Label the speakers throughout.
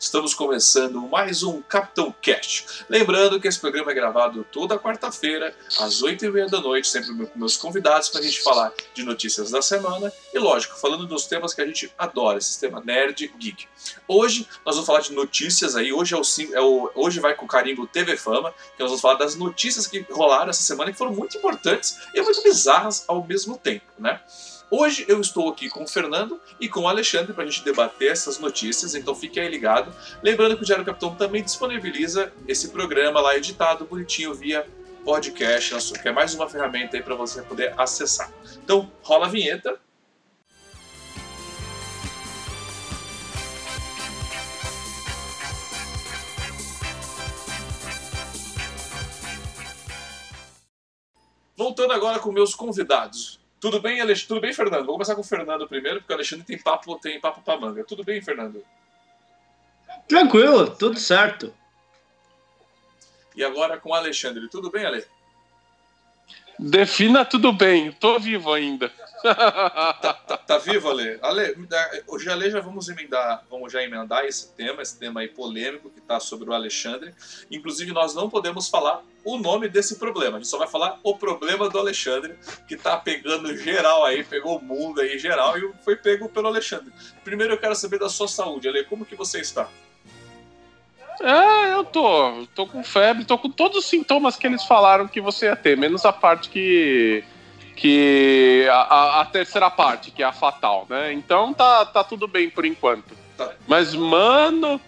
Speaker 1: Estamos começando mais um Capitão Cast. Lembrando que esse programa é gravado toda quarta-feira, às 8h30 da noite, sempre com meus convidados, para a gente falar de notícias da semana e, lógico, falando dos temas que a gente adora, esse tema nerd geek. Hoje nós vamos falar de notícias aí, hoje, é o, é o, hoje vai com o carimbo TV Fama, que nós vamos falar das notícias que rolaram essa semana que foram muito importantes e muito bizarras ao mesmo tempo, né? Hoje eu estou aqui com o Fernando e com o Alexandre para a gente debater essas notícias, então fique aí ligado. Lembrando que o Diário Capitão também disponibiliza esse programa lá editado, bonitinho, via podcast, que é mais uma ferramenta aí para você poder acessar. Então, rola a vinheta. Voltando agora com meus convidados. Tudo bem, Alexandre? Tudo bem, Fernando? Vou começar com o Fernando primeiro, porque o Alexandre tem papo, tem papo pra manga. Tudo bem, Fernando?
Speaker 2: Tranquilo, tudo certo.
Speaker 1: E agora com o Alexandre. Tudo bem, Ale?
Speaker 3: Defina tudo bem, tô vivo ainda.
Speaker 1: Tá, tá, tá, vivo, Ale? Ale, hoje Ale já vamos emendar, vamos já emendar esse tema, esse tema aí polêmico que tá sobre o Alexandre. Inclusive, nós não podemos falar o nome desse problema, a gente só vai falar o problema do Alexandre, que tá pegando geral aí, pegou o mundo aí geral e foi pego pelo Alexandre. Primeiro eu quero saber da sua saúde, Ale, como que você está?
Speaker 3: É, eu tô. Tô com febre, tô com todos os sintomas que eles falaram que você ia ter, menos a parte que. Que. a, a terceira parte, que é a fatal, né? Então tá, tá tudo bem por enquanto. Tá. Mas, mano.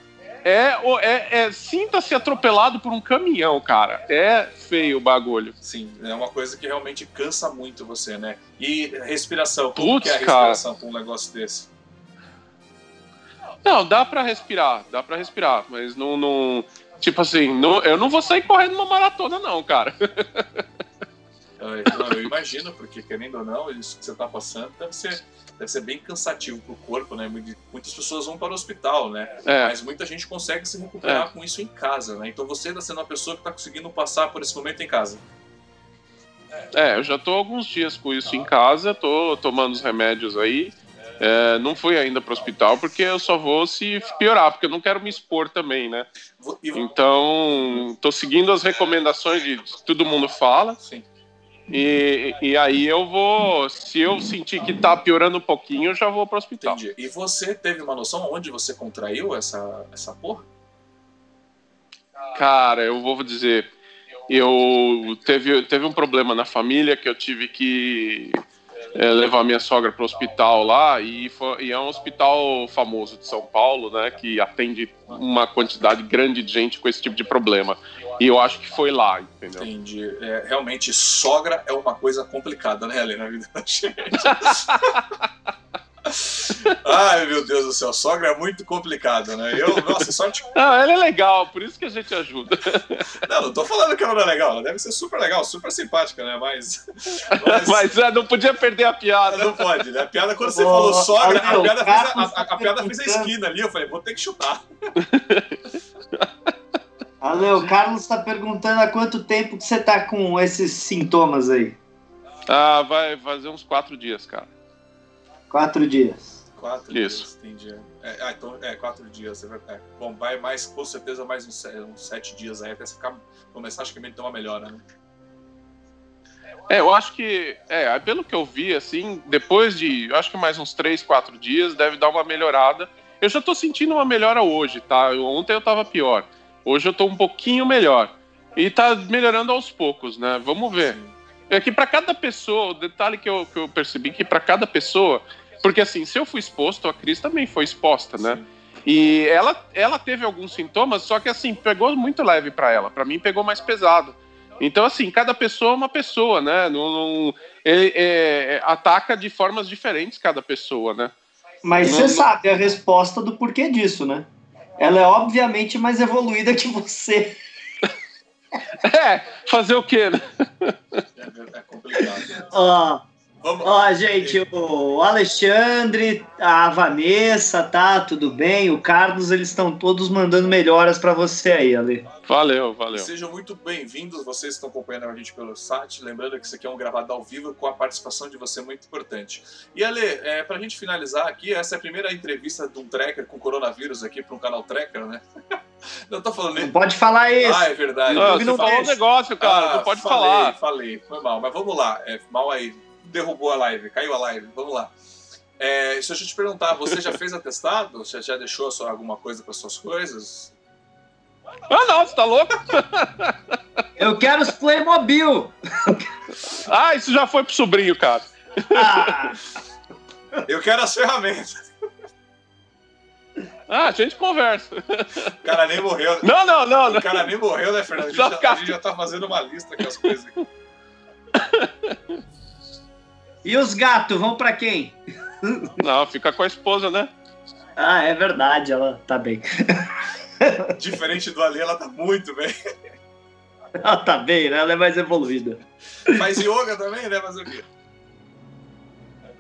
Speaker 3: É, é, é sinta-se atropelado por um caminhão, cara. É feio o bagulho.
Speaker 1: Sim, é uma coisa que realmente cansa muito você, né? E respiração, como Putz, que é a respiração cara. com um negócio desse?
Speaker 3: Não, dá para respirar, dá para respirar, mas não, não tipo assim, não, eu não vou sair correndo uma maratona não, cara.
Speaker 1: Não, eu imagino, porque querendo ou não, isso que você está passando deve ser, deve ser bem cansativo para o corpo, né? Muitas pessoas vão para o hospital, né? É. Mas muita gente consegue se recuperar é. com isso em casa, né? Então você está sendo uma pessoa que está conseguindo passar por esse momento em casa.
Speaker 3: É, eu já estou alguns dias com isso em casa, estou tomando os remédios aí. É, não fui ainda para o hospital porque eu só vou se piorar, porque eu não quero me expor também, né? Então, estou seguindo as recomendações de todo mundo fala. Sim. E, e aí eu vou, se eu sentir que está piorando um pouquinho, eu já vou para o hospital.
Speaker 1: Entendi. E você teve uma noção onde você contraiu essa, essa porra?
Speaker 3: Cara, eu vou dizer, eu teve, teve um problema na família que eu tive que é, levar minha sogra para o hospital lá e, foi, e, é um hospital famoso de São Paulo, né, que atende uma quantidade grande de gente com esse tipo de problema. E eu acho que foi lá, entendeu?
Speaker 1: Entendi. É, realmente, sogra é uma coisa complicada, né, Helena, na vida da gente. Ai, meu Deus do céu, sogra é muito complicado, né? Eu, nossa, sorte.
Speaker 3: Não, ela é legal, por isso que a gente ajuda.
Speaker 1: Não, não tô falando que ela não é legal, ela deve ser super legal, super simpática, né? Mas.
Speaker 3: Mas, mas é, não podia perder a piada.
Speaker 1: Não pode, né? A piada, quando você oh, falou sogra, a, piada fez a, a, a, piada fez a esquina ali, eu falei, vou ter que chutar.
Speaker 2: Ale, o Carlos está perguntando há quanto tempo que você tá com esses sintomas aí?
Speaker 3: Ah, vai fazer uns quatro dias, cara.
Speaker 2: Quatro dias.
Speaker 1: Quatro Isso. dias, entendi. É, ah, então, é, quatro dias. É, bom, vai mais, com certeza, mais uns, uns sete dias aí, até você ficar, começar, acho que ter uma melhora, né?
Speaker 3: É, eu acho que, é, pelo que eu vi, assim, depois de, eu acho que mais uns três, quatro dias, deve dar uma melhorada. Eu já tô sentindo uma melhora hoje, tá? Ontem eu tava pior. Hoje eu tô um pouquinho melhor. E tá melhorando aos poucos, né? Vamos ver. Sim. É que para cada pessoa, o detalhe que eu, que eu percebi que para cada pessoa porque assim, se eu fui exposto, a Cris também foi exposta, né? Sim. E ela, ela teve alguns sintomas, só que assim, pegou muito leve para ela. Para mim, pegou mais pesado. Então, assim, cada pessoa é uma pessoa, né? Não, não é, é, ataca de formas diferentes cada pessoa, né?
Speaker 2: Mas você sabe a resposta do porquê disso, né? Ela é obviamente mais evoluída que você.
Speaker 3: é, fazer o quê, né?
Speaker 1: É, é complicado.
Speaker 2: Ah, Vamos. Ó, gente, o Alexandre, a Vanessa, tá? Tudo bem? O Carlos, eles estão todos mandando melhoras para você aí, Ale.
Speaker 3: Valeu, valeu.
Speaker 1: Sejam muito bem-vindos, vocês que estão acompanhando a gente pelo site. Lembrando que isso aqui é um gravado ao vivo com a participação de você muito importante. E Ale, é, pra gente finalizar aqui, essa é a primeira entrevista de um tracker com coronavírus aqui para um canal tracker, né? Não tô falando
Speaker 2: Não pode falar isso.
Speaker 1: Ah, é verdade.
Speaker 3: Não, você não falou um negócio, cara. Ah, não pode
Speaker 1: falei,
Speaker 3: falar.
Speaker 1: Falei, foi mal. Mas vamos lá. É, mal aí derrubou a live, caiu a live. Vamos lá. É, deixa eu te perguntar, você já fez atestado? Você já deixou só alguma coisa para suas coisas?
Speaker 3: Ah, não, você tá louco?
Speaker 2: Eu quero os Playmobil.
Speaker 3: Ah, isso já foi pro sobrinho, cara. Ah.
Speaker 1: Eu quero as ferramentas.
Speaker 3: Ah, a gente conversa.
Speaker 1: O cara nem morreu.
Speaker 3: Não, não, não.
Speaker 1: O cara nem morreu, né, Fernando? A gente, já, a gente já tá fazendo uma lista com as coisas aqui.
Speaker 2: E os gatos vão para quem?
Speaker 3: Não, fica com a esposa, né?
Speaker 2: Ah, é verdade, ela tá bem.
Speaker 1: Diferente do Ali, ela tá muito bem.
Speaker 2: Ela tá bem, né? Ela é mais evoluída.
Speaker 1: Faz yoga também, né? Fazer o quê?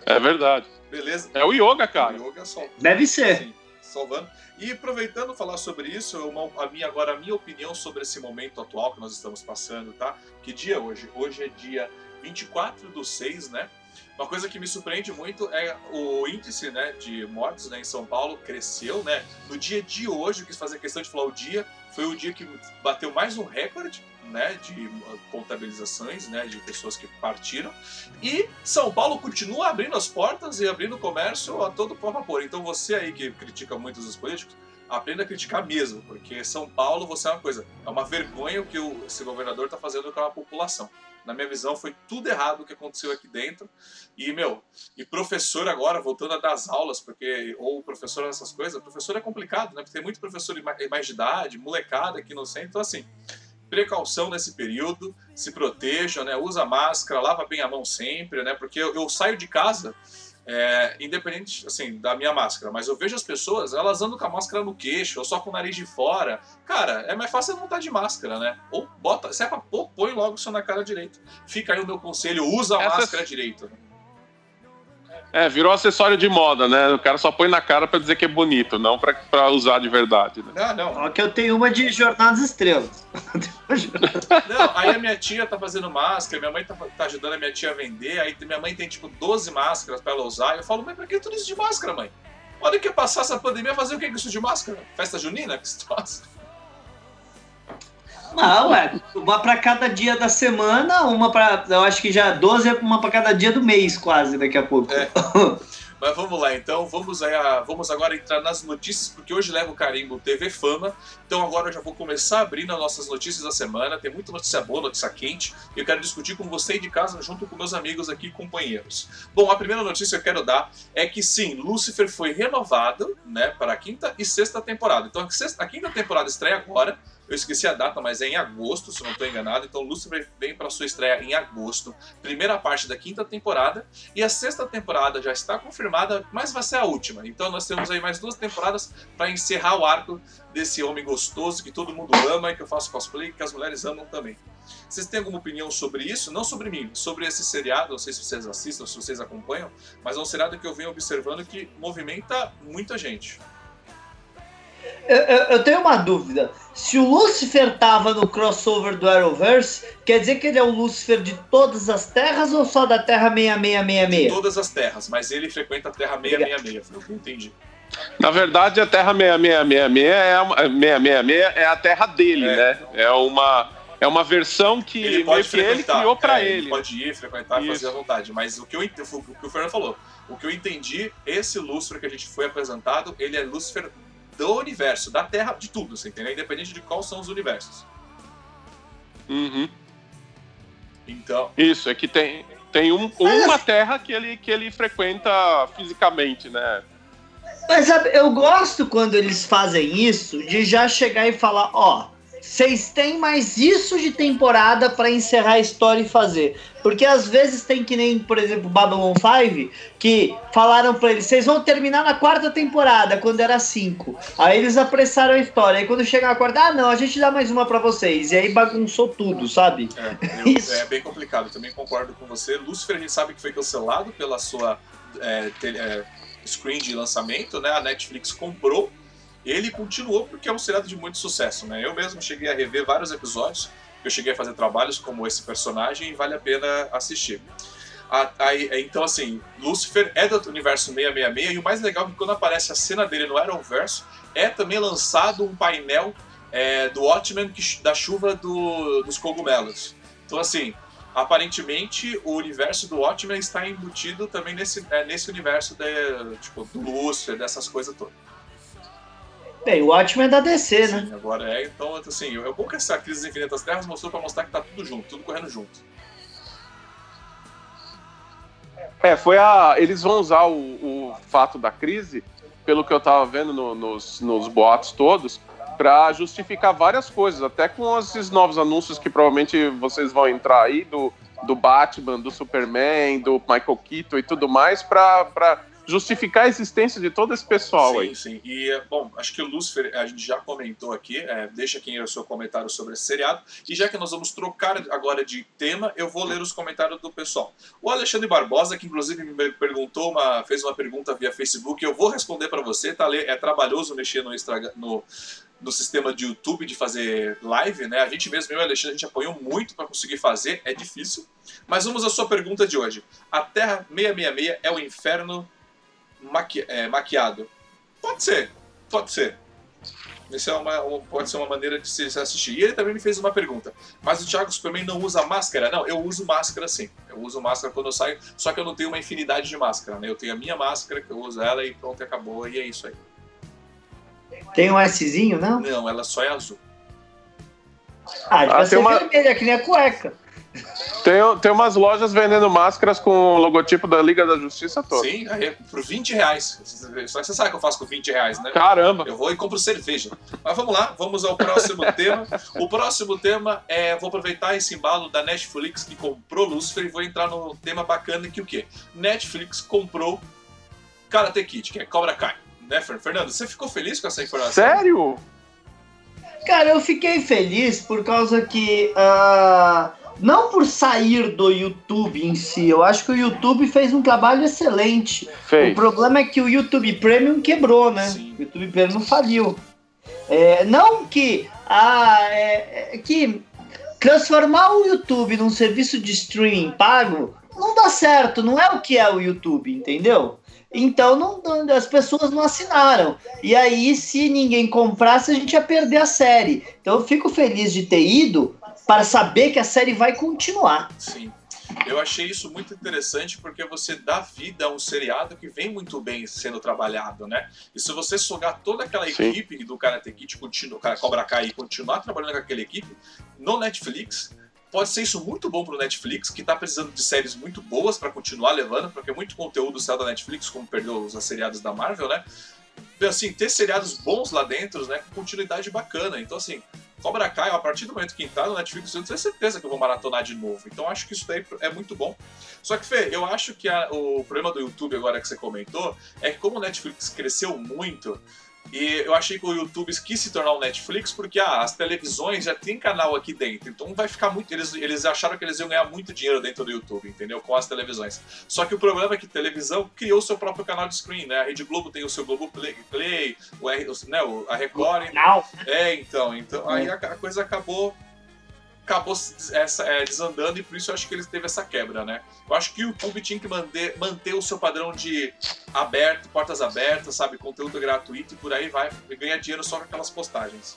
Speaker 3: É verdade.
Speaker 1: Beleza?
Speaker 3: É o yoga, cara.
Speaker 1: O yoga só.
Speaker 2: Deve ser.
Speaker 1: Sim, salvando. E aproveitando falar sobre isso, uma, a minha, agora a minha opinião sobre esse momento atual que nós estamos passando, tá? Que dia é hoje? Hoje é dia 24 do 6, né? Uma coisa que me surpreende muito é o índice né, de mortes né, em São Paulo cresceu. Né? No dia de hoje, eu quis fazer questão de falar o dia, foi o dia que bateu mais um recorde né, de contabilizações né, de pessoas que partiram. E São Paulo continua abrindo as portas e abrindo o comércio a todo vapor. Então você aí que critica muitos dos políticos, aprenda a criticar mesmo, porque São Paulo, você é uma coisa, é uma vergonha o que esse governador está fazendo com a população. Na minha visão, foi tudo errado o que aconteceu aqui dentro. E, meu, e professor agora, voltando a dar as aulas, porque, ou professor nessas coisas, professor é complicado, né? Porque tem muito professor mais de idade, molecada aqui no centro, então, assim, precaução nesse período, se proteja, né? Usa máscara, lava bem a mão sempre, né? Porque eu, eu saio de casa é, independente assim da minha máscara, mas eu vejo as pessoas, elas andam com a máscara no queixo, ou só com o nariz de fora. Cara, é mais fácil não estar de máscara, né? Ou bota, se é pra pôr, põe logo isso na cara direito. Fica aí o meu conselho, usa a Essa... máscara direito.
Speaker 3: É, virou acessório de moda, né? O cara só põe na cara para dizer que é bonito, não para usar de verdade. Né?
Speaker 2: Não, não. Ó, que eu tenho uma de Jornadas Estrelas.
Speaker 1: não, aí a minha tia tá fazendo máscara, minha mãe tá, tá, ajudando a minha tia a vender, aí minha mãe tem tipo 12 máscaras para ela usar. Eu falo, mãe, pra que tudo isso de máscara, mãe? Olha que passar essa pandemia, fazer o que com isso de máscara? Festa junina? Que situação.
Speaker 2: Não, é uma para cada dia da semana, uma para. Eu acho que já 12 é uma para cada dia do mês, quase, daqui a pouco. É.
Speaker 1: Mas vamos lá, então, vamos, aí a, vamos agora entrar nas notícias, porque hoje leva o carimbo TV Fama. Então agora eu já vou começar abrindo as nossas notícias da semana. Tem muita notícia boa, notícia quente. E eu quero discutir com você de casa, junto com meus amigos aqui e companheiros. Bom, a primeira notícia que eu quero dar é que sim, Lucifer foi renovado né, para a quinta e sexta temporada. Então a, sexta, a quinta temporada estreia agora eu esqueci a data, mas é em agosto, se não estou enganado. Então Lucifer vem para sua estreia em agosto, primeira parte da quinta temporada. E a sexta temporada já está confirmada, mas vai ser a última. Então nós temos aí mais duas temporadas para encerrar o arco desse homem gostoso que todo mundo ama e que eu faço cosplay e que as mulheres amam também. Vocês têm alguma opinião sobre isso? Não sobre mim, sobre esse seriado. Não sei se vocês assistem, se vocês acompanham, mas é um seriado que eu venho observando que movimenta muita gente.
Speaker 2: Eu, eu, eu, tenho uma dúvida. Se o Lucifer tava no crossover do Arrowverse, quer dizer que ele é o Lucifer de todas as terras ou só da Terra 6666?
Speaker 1: De todas as terras, mas ele frequenta a Terra 666, foi o que eu entendi.
Speaker 3: Na verdade, a Terra 6666 é, uma, 666 é a terra dele, é. né? É uma, é uma versão que
Speaker 1: ele, pode
Speaker 3: que ele criou para é, ele.
Speaker 1: Ele pode ir, frequentar e fazer à vontade. Mas o que, eu, o que o Fernando falou, o que eu entendi, esse Lúcifer que a gente foi apresentado, ele é Lúcifer do universo, da Terra, de tudo, você entendeu? Independente de quais são os universos.
Speaker 3: Uhum.
Speaker 1: Então.
Speaker 3: Isso, é que tem, tem um, uma Terra que ele, que ele frequenta fisicamente, né?
Speaker 2: Mas sabe, eu gosto quando eles fazem isso, de já chegar e falar, ó, vocês têm mais isso de temporada para encerrar a história e fazer. Porque às vezes tem que nem, por exemplo, Babylon 5, que falaram para eles, vocês vão terminar na quarta temporada, quando era cinco. Aí eles apressaram a história. Aí quando chega a quarta, ah não, a gente dá mais uma para vocês. E aí bagunçou tudo, sabe?
Speaker 1: É, eu, é bem complicado, também concordo com você. Lucifer a gente sabe que foi cancelado pela sua é, é, screen de lançamento, né? A Netflix comprou ele continuou porque é um seriado de muito sucesso, né? Eu mesmo cheguei a rever vários episódios, eu cheguei a fazer trabalhos como esse personagem e vale a pena assistir. então, assim, Lucifer é do universo 666 e o mais legal é que quando aparece a cena dele no Arrowverse, é também lançado um painel é, do Watchmen que, da chuva do, dos cogumelos. Então, assim, aparentemente o universo do Watchmen está embutido também nesse, é, nesse universo de, tipo, do Lucifer, dessas coisas todas.
Speaker 2: Bem, o Watchmen é da DC,
Speaker 1: Sim,
Speaker 2: né?
Speaker 1: agora é. Então, assim, é bom que essa crise das infinitas terras mostrou para mostrar que tá tudo junto, tudo correndo junto.
Speaker 3: É, foi a. Eles vão usar o, o fato da crise, pelo que eu tava vendo no, nos, nos boatos todos, para justificar várias coisas, até com esses novos anúncios que provavelmente vocês vão entrar aí do, do Batman, do Superman, do Michael Keaton e tudo mais, para justificar a existência de todo esse pessoal
Speaker 1: sim,
Speaker 3: aí.
Speaker 1: Sim, E, bom, acho que o Lucifer a gente já comentou aqui, é, deixa aqui o seu comentário sobre esse seriado. E já que nós vamos trocar agora de tema, eu vou ler os comentários do pessoal. O Alexandre Barbosa, que inclusive me perguntou, uma, fez uma pergunta via Facebook, eu vou responder para você, tá? É trabalhoso mexer no, no, no sistema de YouTube de fazer live, né? A gente mesmo, eu e o Alexandre, a gente apanhou muito para conseguir fazer, é difícil. Mas vamos à sua pergunta de hoje. A Terra 666 é o inferno maqui é, maquiado. Pode ser, pode ser. Isso é uma, pode ser uma maneira de se assistir. E ele também me fez uma pergunta. Mas o Thiago Superman não usa máscara? Não, eu uso máscara sim. Eu uso máscara quando eu saio, só que eu não tenho uma infinidade de máscara, né? Eu tenho a minha máscara, que eu uso ela e pronto, acabou. E é isso aí.
Speaker 2: Tem um Szinho, não?
Speaker 1: Não, ela só é azul.
Speaker 2: Ah, ah ser uma... vermelha, que nem a cueca.
Speaker 3: Tem, tem umas lojas vendendo máscaras com o logotipo da Liga da Justiça toda.
Speaker 1: Sim, aí, por 20 reais. Só que você sabe o que eu faço com 20 reais, né?
Speaker 3: Caramba!
Speaker 1: Eu vou e compro cerveja. Mas vamos lá, vamos ao próximo tema. O próximo tema é. Vou aproveitar esse embalo da Netflix que comprou Lucifer e vou entrar num tema bacana que o quê? Netflix comprou Karate Kid, que é Cobra Kai. Né, Fernando? Você ficou feliz com essa informação?
Speaker 3: Sério?
Speaker 2: Cara, eu fiquei feliz por causa que. Uh não por sair do YouTube em si, eu acho que o YouTube fez um trabalho excelente. Fez. O problema é que o YouTube Premium quebrou, né? Sim. O YouTube Premium faliu. É, não que, ah, é, é, que transformar o YouTube num serviço de streaming pago não dá certo, não é o que é o YouTube, entendeu? Então não, não, as pessoas não assinaram. E aí, se ninguém comprasse, a gente ia perder a série. Então eu fico feliz de ter ido, para saber que a série vai continuar.
Speaker 1: Sim. Eu achei isso muito interessante porque você dá vida a um seriado que vem muito bem sendo trabalhado, né? E se você sugar toda aquela Sim. equipe do Karate Kid, continua, Cobra Kai e continuar trabalhando com aquela equipe, no Netflix, pode ser isso muito bom pro Netflix, que tá precisando de séries muito boas para continuar levando, porque muito conteúdo saiu da Netflix, como perdeu os seriados da Marvel, né? Assim, ter seriados bons lá dentro, né? Com continuidade bacana. Então, assim, Cobra Kai, a partir do momento que entrar no Netflix, eu tenho certeza que eu vou maratonar de novo. Então acho que isso daí é muito bom. Só que, Fê, eu acho que a, o problema do YouTube agora que você comentou é que como o Netflix cresceu muito, e eu achei que o YouTube quis se tornar um Netflix porque ah, as televisões já tem canal aqui dentro. Então vai ficar muito. Eles, eles acharam que eles iam ganhar muito dinheiro dentro do YouTube, entendeu? Com as televisões. Só que o problema é que televisão criou seu próprio canal de screen, né? A Rede Globo tem o seu Globo Play, Play o, né, a Record.
Speaker 2: Não.
Speaker 1: É, então. então aí a, a coisa acabou acabou essa, é, desandando e por isso eu acho que ele teve essa quebra, né? Eu acho que o YouTube tinha que manter, manter o seu padrão de aberto, portas abertas, sabe? Conteúdo gratuito e por aí vai ganhar dinheiro só com aquelas postagens.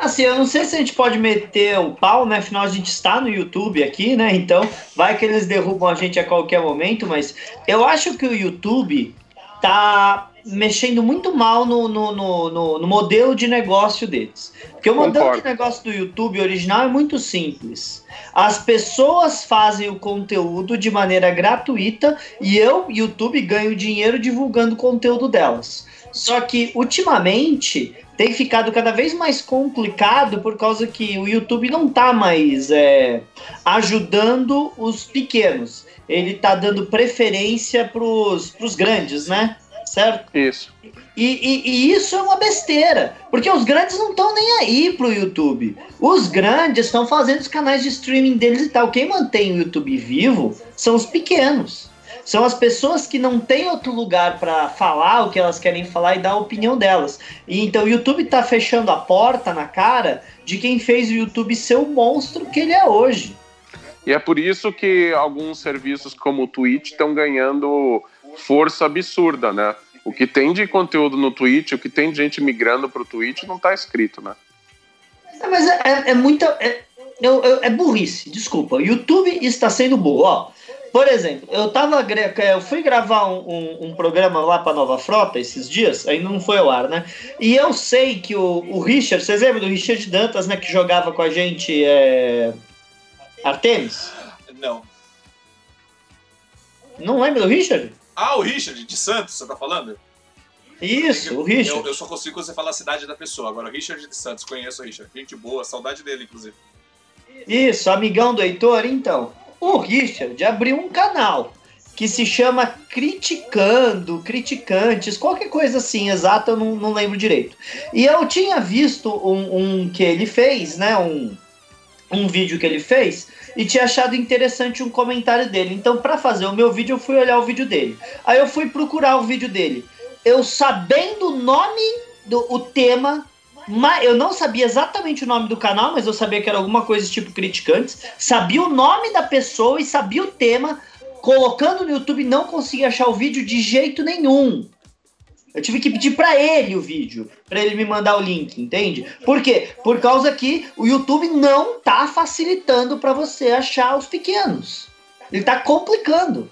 Speaker 2: Assim, eu não sei se a gente pode meter o pau, né? Afinal, a gente está no YouTube aqui, né? Então, vai que eles derrubam a gente a qualquer momento, mas eu acho que o YouTube tá mexendo muito mal no, no, no, no, modelo de negócio deles. Porque o modelo Concordo. de negócio do YouTube original é muito simples. As pessoas fazem o conteúdo de maneira gratuita e eu, YouTube, ganho dinheiro divulgando o conteúdo delas. Só que, ultimamente, tem ficado cada vez mais complicado por causa que o YouTube não está mais é, ajudando os pequenos. Ele está dando preferência para os grandes, né? Certo?
Speaker 3: Isso.
Speaker 2: E, e, e, isso é uma besteira, porque os grandes não estão nem aí pro YouTube. Os grandes estão fazendo os canais de streaming deles e tal. Quem mantém o YouTube vivo são os pequenos. São as pessoas que não têm outro lugar para falar o que elas querem falar e dar a opinião delas. E então o YouTube está fechando a porta na cara de quem fez o YouTube ser o monstro que ele é hoje.
Speaker 3: E é por isso que alguns serviços como o Twitch estão ganhando força absurda, né? O que tem de conteúdo no Twitch, o que tem de gente migrando para o Twitch não está escrito, né?
Speaker 2: É, mas é, é, é muita. É, é, burrice, desculpa. O YouTube está sendo burro. Ó, por exemplo, eu tava eu fui gravar um, um, um programa lá para Nova Frota esses dias, ainda não foi ao ar, né? E eu sei que o, o Richard, vocês lembram do Richard Dantas, né, que jogava com a gente é... Artemis?
Speaker 1: Não.
Speaker 2: Não lembra do Richard?
Speaker 1: Ah, o Richard, de Santos, você tá falando?
Speaker 2: Isso, o Richard.
Speaker 1: Eu, eu só consigo você falar a cidade da pessoa. Agora, Richard de Santos, conheço o Richard. Gente boa, saudade dele, inclusive.
Speaker 2: Isso, amigão do Heitor, então. O Richard abriu um canal que se chama Criticando, Criticantes, qualquer coisa assim, exata, eu não, não lembro direito. E eu tinha visto um, um, que ele fez, né? Um, um vídeo que ele fez e tinha achado interessante um comentário dele. Então, para fazer o meu vídeo, eu fui olhar o vídeo dele. Aí eu fui procurar o vídeo dele. Eu sabendo o nome do o tema mas eu não sabia exatamente o nome do canal, mas eu sabia que era alguma coisa tipo criticantes. Sabia o nome da pessoa e sabia o tema. Colocando no YouTube, não conseguia achar o vídeo de jeito nenhum. Eu tive que pedir para ele o vídeo, para ele me mandar o link, entende? Por quê? Por causa que o YouTube não tá facilitando para você achar os pequenos. Ele tá complicando.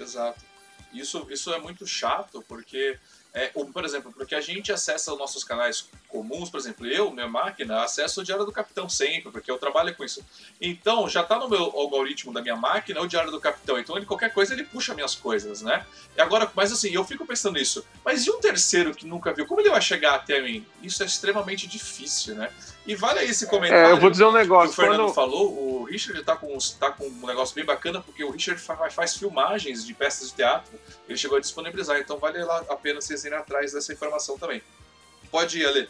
Speaker 1: Exato. Isso, isso é muito chato, porque é, por exemplo, porque a gente acessa os nossos canais comuns, por exemplo, eu, minha máquina, acesso o Diário do Capitão sempre, porque eu trabalho com isso. Então, já está no meu algoritmo da minha máquina o Diário do Capitão. Então, ele, qualquer coisa, ele puxa minhas coisas, né? E agora, mas assim, eu fico pensando nisso. Mas e um terceiro que nunca viu? Como ele vai chegar até mim? Isso é extremamente difícil, né? E vale aí esse comentário.
Speaker 3: É, eu vou dizer um negócio.
Speaker 1: Que o Fernando quando... falou, o Richard está com, tá com um negócio bem bacana, porque o Richard faz, faz filmagens de peças de teatro. Ele chegou a disponibilizar, então vale lá a pena vocês irem atrás dessa informação também. Pode ir, Ale.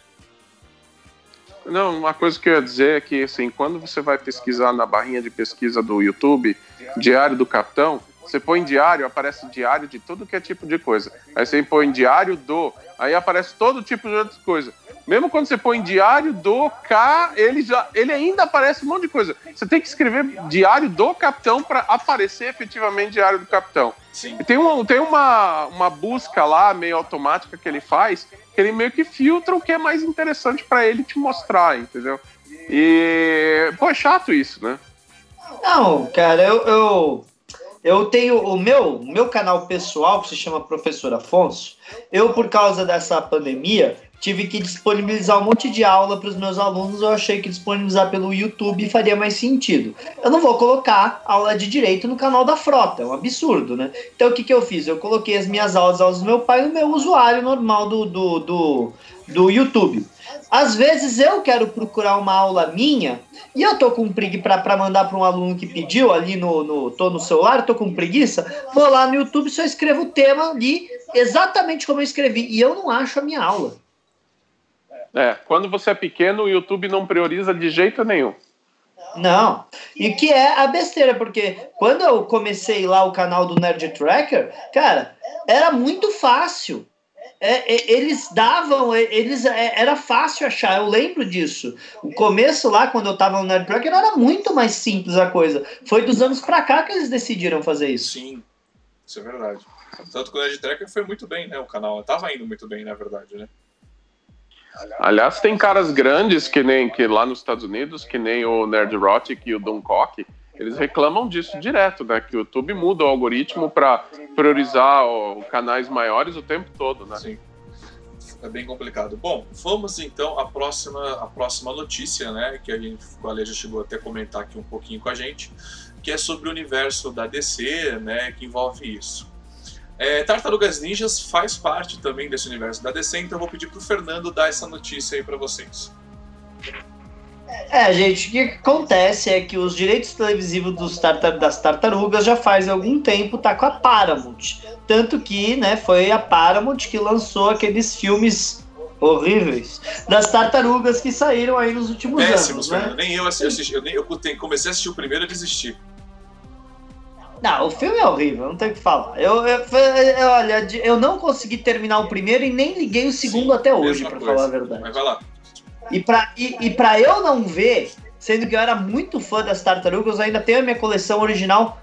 Speaker 3: Não, uma coisa que eu ia dizer é que, assim, quando você vai pesquisar na barrinha de pesquisa do YouTube, Diário do Capitão, você põe diário, aparece diário de tudo que é tipo de coisa. Aí você põe diário do, aí aparece todo tipo de outras coisas. Mesmo quando você põe diário do K, ele, já, ele ainda aparece um monte de coisa. Você tem que escrever diário do capitão para aparecer efetivamente diário do capitão. Sim. E tem, uma, tem uma, uma busca lá, meio automática, que ele faz, que ele meio que filtra o que é mais interessante para ele te mostrar, entendeu? E, pô, é chato isso, né?
Speaker 2: Não, cara, eu, eu, eu tenho o meu, meu canal pessoal, que se chama Professor Afonso. Eu, por causa dessa pandemia, tive que disponibilizar um monte de aula para os meus alunos. Eu achei que disponibilizar pelo YouTube faria mais sentido. Eu não vou colocar aula de direito no canal da Frota, é um absurdo, né? Então o que, que eu fiz? Eu coloquei as minhas aulas, aulas do meu pai, no meu usuário normal do, do, do, do YouTube. Às vezes eu quero procurar uma aula minha e eu tô com preguiça para mandar para um aluno que pediu ali no, no tô no celular, tô com preguiça, vou lá no YouTube só escrevo o tema ali exatamente como eu escrevi e eu não acho a minha aula.
Speaker 3: É, quando você é pequeno, o YouTube não prioriza de jeito nenhum.
Speaker 2: Não. E que é a besteira, porque quando eu comecei lá o canal do Nerd Tracker, cara, era muito fácil. É, é, eles davam, é, eles é, era fácil achar, eu lembro disso. O começo lá, quando eu tava no Nerd Tracker, era muito mais simples a coisa. Foi dos anos pra cá que eles decidiram fazer isso.
Speaker 1: Sim, isso é verdade. Tanto que o Nerd Tracker foi muito bem, né? O canal tava indo muito bem, na verdade, né?
Speaker 3: Aliás, tem caras grandes que nem que lá nos Estados Unidos, que nem o Nerdrotic e o Duncock, eles reclamam disso direto, né? Que o YouTube muda o algoritmo para priorizar o, canais maiores o tempo todo, né?
Speaker 1: Sim. É bem complicado. Bom, vamos então à próxima, à próxima notícia, né? Que a gente, o Ale já chegou até a comentar aqui um pouquinho com a gente, que é sobre o universo da DC, né? Que envolve isso. É, Tartarugas Ninjas faz parte também desse universo da DC, então eu vou pedir pro Fernando dar essa notícia aí para vocês.
Speaker 2: É, gente, o que acontece é que os direitos televisivos dos tartar das tartarugas já faz algum tempo tá com a Paramount. Tanto que, né, foi a Paramount que lançou aqueles filmes horríveis das tartarugas que saíram aí nos últimos
Speaker 1: Péssimos,
Speaker 2: anos.
Speaker 1: Né? Nem eu assisti, eu, nem, eu comecei a assistir o primeiro e desisti.
Speaker 2: Não, o filme é horrível, não tem o que falar. Eu, eu, eu, olha, eu não consegui terminar o primeiro e nem liguei o segundo Sim, até hoje, para falar a verdade.
Speaker 1: Mas vai lá.
Speaker 2: E pra, e, e pra eu não ver, sendo que eu era muito fã das tartarugas, eu ainda tenho a minha coleção original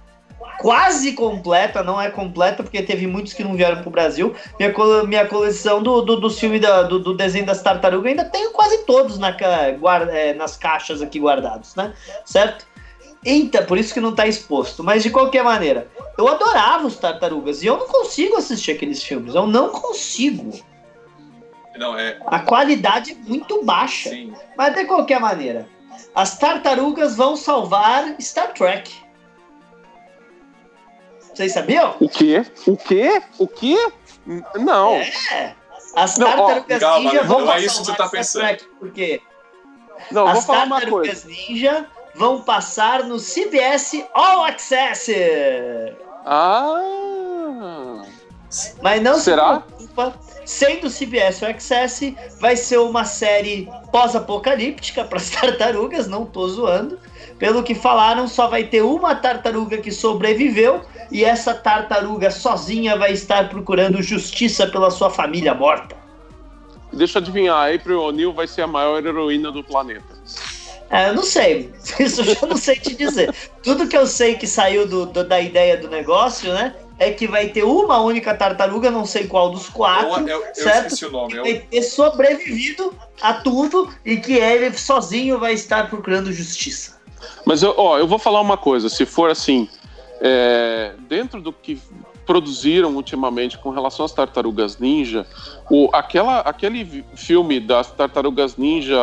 Speaker 2: quase completa, não é completa, porque teve muitos que não vieram pro Brasil. Minha, minha coleção do, do, do filme da, do, do, desenho das tartarugas, ainda tenho quase todos na, guarda, é, nas caixas aqui guardados, né? Certo? Então, por isso que não tá exposto. Mas de qualquer maneira, eu adorava os tartarugas e eu não consigo assistir aqueles filmes. Eu não consigo.
Speaker 1: Não, é...
Speaker 2: A qualidade é muito baixa. Sim. Mas de qualquer maneira, as tartarugas vão salvar Star Trek. Vocês sabiam?
Speaker 3: O quê? O quê? O quê? Não.
Speaker 2: É. As tartarugas não, ó, ninja calma, vão
Speaker 1: não é isso que você tá pensando. Trek,
Speaker 2: porque
Speaker 3: não,
Speaker 2: as
Speaker 3: vou falar uma coisa.
Speaker 2: tartarugas ninja vão passar no CBS All Access.
Speaker 3: Ah.
Speaker 2: Mas não
Speaker 3: Será?
Speaker 2: se preocupa, sendo CBS All Access, vai ser uma série pós-apocalíptica para as tartarugas, não tô zoando. Pelo que falaram, só vai ter uma tartaruga que sobreviveu e essa tartaruga sozinha vai estar procurando justiça pela sua família morta.
Speaker 3: Deixa eu adivinhar, a April O'Neil vai ser a maior heroína do planeta.
Speaker 2: É, eu não sei, isso eu já não sei te dizer. Tudo que eu sei que saiu do, do, da ideia do negócio, né? É que vai ter uma única tartaruga, não sei qual dos quatro, eu, eu, certo?
Speaker 1: Eu o nome.
Speaker 2: Que vai ter sobrevivido a tudo e que ele sozinho vai estar procurando justiça.
Speaker 3: Mas eu, ó, eu vou falar uma coisa, se for assim, é, dentro do que produziram ultimamente com relação às tartarugas ninja, o, aquela, aquele filme das tartarugas ninja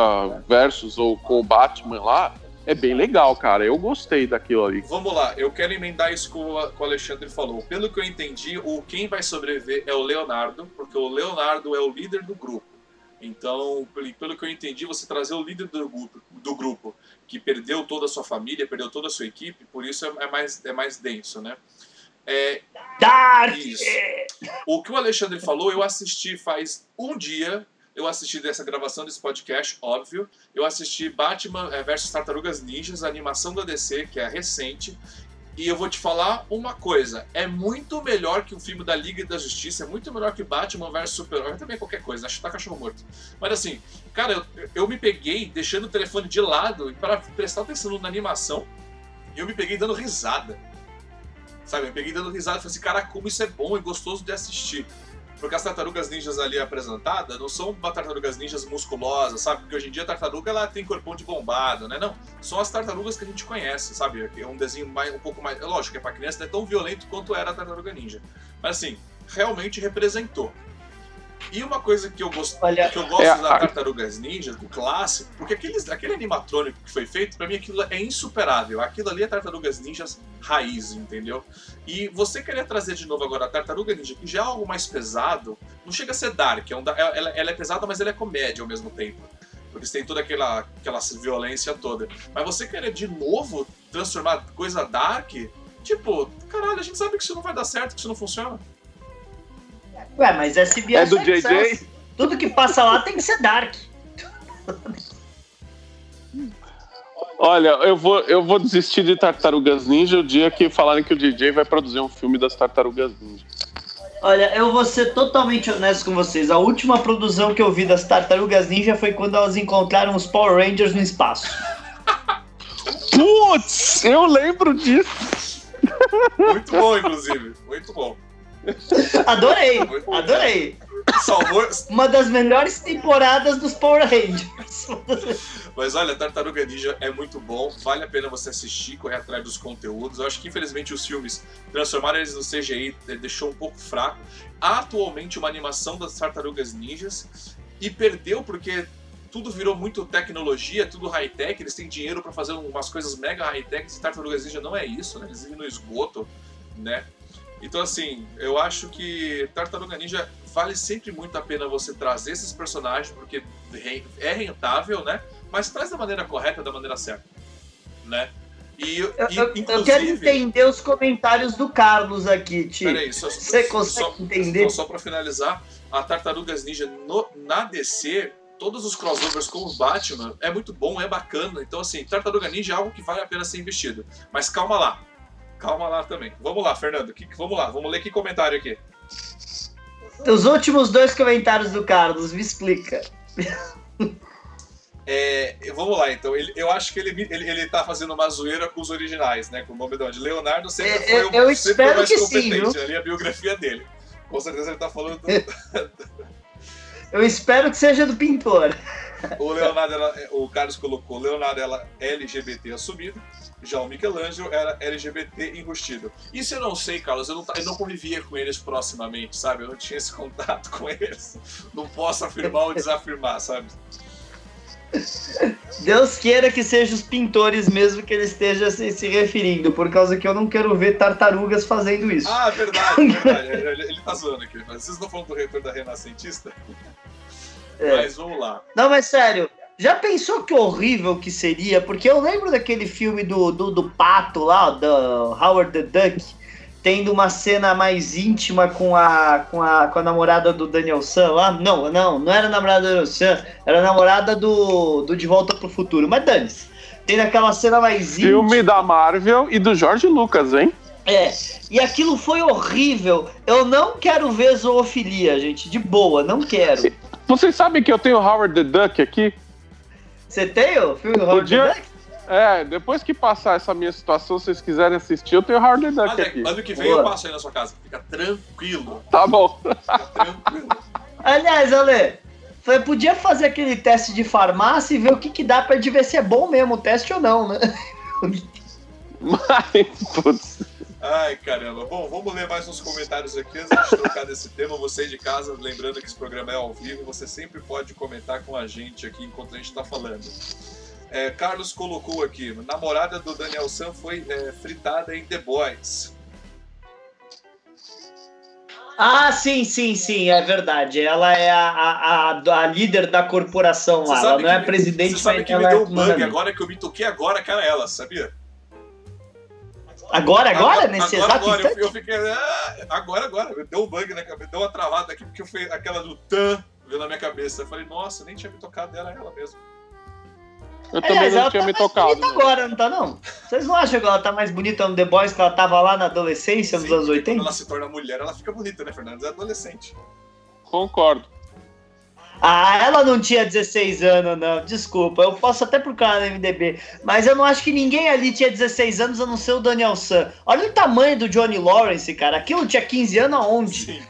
Speaker 3: versus ou com o Batman lá, é bem legal, cara. Eu gostei daquilo ali.
Speaker 1: Vamos lá, eu quero emendar isso que o, o Alexandre falou. Pelo que eu entendi, o quem vai sobreviver é o Leonardo, porque o Leonardo é o líder do grupo. Então, pelo que eu entendi, você trazer o líder do grupo, do grupo que perdeu toda a sua família, perdeu toda a sua equipe, por isso é, é mais, é mais denso, né? É,
Speaker 2: Dark!
Speaker 1: Isso. O que o Alexandre falou, eu assisti faz um dia. Eu assisti dessa gravação desse podcast, óbvio. Eu assisti Batman eh, vs Tartarugas Ninjas, a animação da DC, que é recente. E eu vou te falar uma coisa: é muito melhor que o filme da Liga da Justiça, é muito melhor que Batman vs Super-Homem, também qualquer coisa, acho que tá cachorro morto. Mas assim, cara, eu, eu me peguei deixando o telefone de lado para prestar atenção na animação e eu me peguei dando risada. Sabe, eu peguei dando risada e falei assim, cara, como isso é bom e gostoso de assistir. Porque as tartarugas ninjas ali apresentadas não são tartarugas ninjas musculosas, sabe? Porque hoje em dia a tartaruga ela tem corpão de bombado, né? Não, são as tartarugas que a gente conhece, sabe? É um desenho mais, um pouco mais. Lógico que é pra criança não é tão violento quanto era a tartaruga ninja. Mas assim, realmente representou. E uma coisa que eu, gosto, Olha, que eu gosto é, da Tartarugas Ninja, do clássico, porque aqueles, aquele animatrônico que foi feito, para mim aquilo é insuperável. Aquilo ali é Tartarugas Ninjas raiz, entendeu? E você querer trazer de novo agora a Tartaruga Ninja, que já é algo mais pesado, não chega a ser dark, é um, ela, ela é pesada, mas ela é comédia ao mesmo tempo. Porque tem toda aquela, aquela violência toda. Mas você querer de novo transformar coisa dark, tipo, caralho, a gente sabe que isso não vai dar certo, que isso não funciona.
Speaker 2: Ué, mas SBS
Speaker 3: é do JJ?
Speaker 2: Tudo que passa lá tem que ser dark.
Speaker 3: Olha, eu vou, eu vou desistir de Tartarugas Ninja o dia que falarem que o DJ vai produzir um filme das Tartarugas Ninja.
Speaker 2: Olha, eu vou ser totalmente honesto com vocês. A última produção que eu vi das Tartarugas Ninja foi quando elas encontraram os Power Rangers no espaço.
Speaker 3: Putz, eu lembro disso.
Speaker 1: Muito bom, inclusive. Muito bom.
Speaker 2: Adorei, adorei.
Speaker 1: Salvou.
Speaker 2: Uma das melhores temporadas dos Power Rangers.
Speaker 1: Mas olha, Tartaruga Ninja é muito bom, vale a pena você assistir, correr atrás dos conteúdos. Eu acho que infelizmente os filmes transformaram eles no CGI deixou um pouco fraco. Atualmente uma animação das Tartarugas Ninjas e perdeu porque tudo virou muito tecnologia, tudo high-tech, eles têm dinheiro para fazer umas coisas mega high-tech, e Tartarugas Ninja não é isso, né? Eles vivem no esgoto, né? Então, assim, eu acho que Tartaruga Ninja vale sempre muito a pena você trazer esses personagens, porque é rentável, né? Mas traz da maneira correta, da maneira certa, né?
Speaker 2: E, eu, e, eu, eu quero entender os comentários do Carlos aqui, Tio. Peraí, só, você consegue
Speaker 1: só,
Speaker 2: entender?
Speaker 1: Só, só para finalizar, a Tartarugas Ninja no, na DC, todos os crossovers com o Batman é muito bom, é bacana. Então, assim, Tartaruga Ninja é algo que vale a pena ser investido. Mas calma lá, calma lá também. Vamos lá, Fernando. Que, vamos lá, vamos ler que comentário aqui.
Speaker 2: Os últimos dois comentários do Carlos, me explica.
Speaker 1: É, vamos lá, então. Ele, eu acho que ele, ele, ele tá fazendo uma zoeira com os originais, né? Com o nome de Leonardo sempre é, foi,
Speaker 2: o, eu sempre foi mais
Speaker 1: competente.
Speaker 2: Sim,
Speaker 1: ali a biografia dele. Com certeza ele tá falando. Do...
Speaker 2: eu espero que seja do pintor.
Speaker 1: O Leonardo, o Carlos colocou Leonardo ela LGBT assumido. Já o Michelangelo era LGBT enrustido. Isso eu não sei, Carlos. Eu não, eu não convivia com eles proximamente, sabe? Eu não tinha esse contato com eles. Não posso afirmar ou desafirmar, sabe?
Speaker 2: Deus queira que sejam os pintores mesmo que ele esteja se, se, referindo, por causa que eu não quero ver tartarugas fazendo isso.
Speaker 1: Ah, verdade, verdade. ele, ele tá zoando aqui. Vocês não falam do reitor da Renascentista? É. Mas vamos lá.
Speaker 2: Não, mas sério, já pensou que horrível que seria? Porque eu lembro daquele filme do, do, do pato lá, do Howard the Duck, tendo uma cena mais íntima com a, com a, com a namorada do Daniel San lá. Não, não, não era namorada do Daniel San, era namorada do, do De Volta pro Futuro. Mas dane-se. Tem aquela cena mais
Speaker 3: íntima. Filme da Marvel e do George Lucas, hein?
Speaker 2: É, e aquilo foi horrível. Eu não quero ver zoofilia, gente, de boa, não quero.
Speaker 3: Vocês sabem que eu tenho Howard the Duck aqui?
Speaker 2: Você tem o filme do Howard Podia... the Duck?
Speaker 3: É, depois que passar essa minha situação, se vocês quiserem assistir, eu tenho Howard Duck aqui.
Speaker 1: Ano que vem Boa. eu passo aí na sua casa. Fica tranquilo.
Speaker 3: Tá bom. Fica tranquilo.
Speaker 2: Aliás, Ale, você podia fazer aquele teste de farmácia e ver o que, que dá pra ver se é bom mesmo o teste ou não, né?
Speaker 3: Mas, putz.
Speaker 1: Ai, caramba. Bom, vamos ler mais uns comentários aqui antes de trocar desse tema. Você de casa, lembrando que esse programa é ao vivo, você sempre pode comentar com a gente aqui enquanto a gente está falando. É, Carlos colocou aqui: namorada do Daniel San foi é, fritada em The Boys.
Speaker 2: Ah, sim, sim, sim, é verdade. Ela é a, a, a, líder da corporação lá. Ela não é presidente,
Speaker 1: você sabe que me deu um bug agora que eu me toquei agora, cara, ela, sabia?
Speaker 2: Agora, agora? agora nesse
Speaker 1: agora,
Speaker 2: exato
Speaker 1: agora, eu, eu, fiquei. Ah, agora, agora. Deu um bug na cabeça, deu uma travada aqui, porque foi aquela do tan veio na minha cabeça. Eu falei, nossa, nem tinha me tocado, era ela mesmo.
Speaker 3: Eu também não tinha tá me tocado.
Speaker 2: Né? agora, não tá não? Vocês não acham que ela tá mais bonita no The Boys que ela tava lá na adolescência, Sim, nos anos 80?
Speaker 1: Quando ela se torna mulher, ela fica bonita, né, Fernando? É adolescente.
Speaker 3: Concordo.
Speaker 2: Ah, ela não tinha 16 anos, não. Desculpa, eu posso até procurar no MDB. Mas eu não acho que ninguém ali tinha 16 anos a não ser o Daniel San. Olha o tamanho do Johnny Lawrence, cara. Aquilo tinha 15 anos aonde?
Speaker 1: Sim.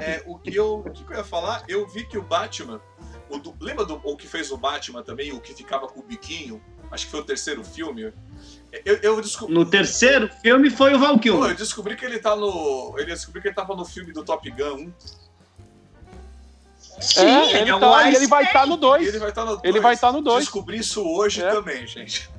Speaker 1: é, o, que eu, o que eu ia falar, eu vi que o Batman. O do, lembra do o que fez o Batman também, o que ficava com o biquinho? Acho que foi o terceiro filme. Eu, eu descobri...
Speaker 2: No terceiro filme foi o Val Kilmer.
Speaker 1: Eu descobri que ele tá no. Eu descobri que ele tava no filme do Top Gun 1.
Speaker 3: Sim, é, ele, é tá, ele vai estar tá no 2.
Speaker 1: Ele vai estar tá no 2.
Speaker 3: Ele vai estar tá no 2.
Speaker 1: Descobri isso hoje é. também, gente.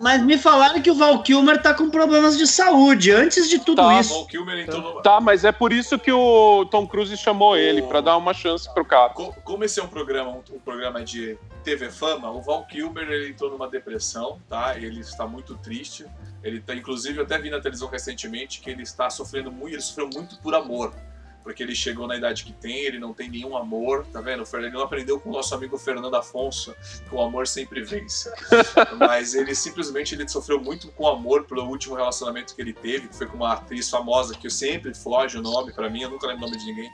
Speaker 2: Mas me falaram que o Val Kilmer tá com problemas de saúde antes de tudo
Speaker 1: tá,
Speaker 2: isso.
Speaker 1: Val Kilmer entrou no...
Speaker 3: Tá, mas é por isso que o Tom Cruise chamou o... ele, para dar uma chance pro cara.
Speaker 1: Como esse é um programa, um, um programa de TV Fama, o Val Kilmer ele entrou numa depressão, tá? Ele está muito triste. Ele tá, inclusive, eu até vi na televisão recentemente que ele está sofrendo muito, ele sofreu muito por amor porque ele chegou na idade que tem, ele não tem nenhum amor, tá vendo? Ele não aprendeu com o nosso amigo Fernando Afonso que o amor sempre vence. Mas ele simplesmente ele sofreu muito com amor pelo último relacionamento que ele teve, que foi com uma atriz famosa que eu sempre foge o nome para mim, eu nunca lembro o nome de ninguém.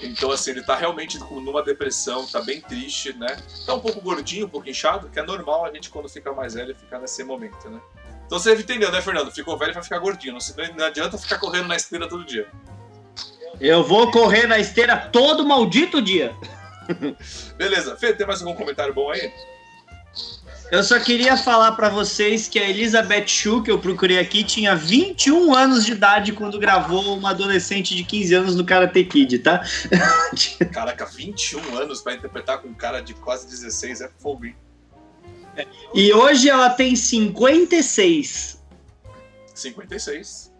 Speaker 1: Então, assim, ele tá realmente numa depressão, tá bem triste, né? Tá um pouco gordinho, um pouco inchado, que é normal a gente, quando fica mais velho, ficar nesse momento, né? Então você entendeu, né, Fernando? Ficou velho vai ficar gordinho. Não, não adianta ficar correndo na esteira todo dia.
Speaker 2: Eu vou correr na esteira todo maldito dia.
Speaker 1: Beleza. Fê, tem mais algum comentário bom aí?
Speaker 2: Eu só queria falar para vocês que a Elizabeth Shue, que eu procurei aqui, tinha 21 anos de idade quando gravou uma adolescente de 15 anos no Karate Kid, tá?
Speaker 1: Caraca, 21 anos para interpretar com um cara de quase 16 é fogo, hein?
Speaker 2: E hoje ela tem 56.
Speaker 1: 56.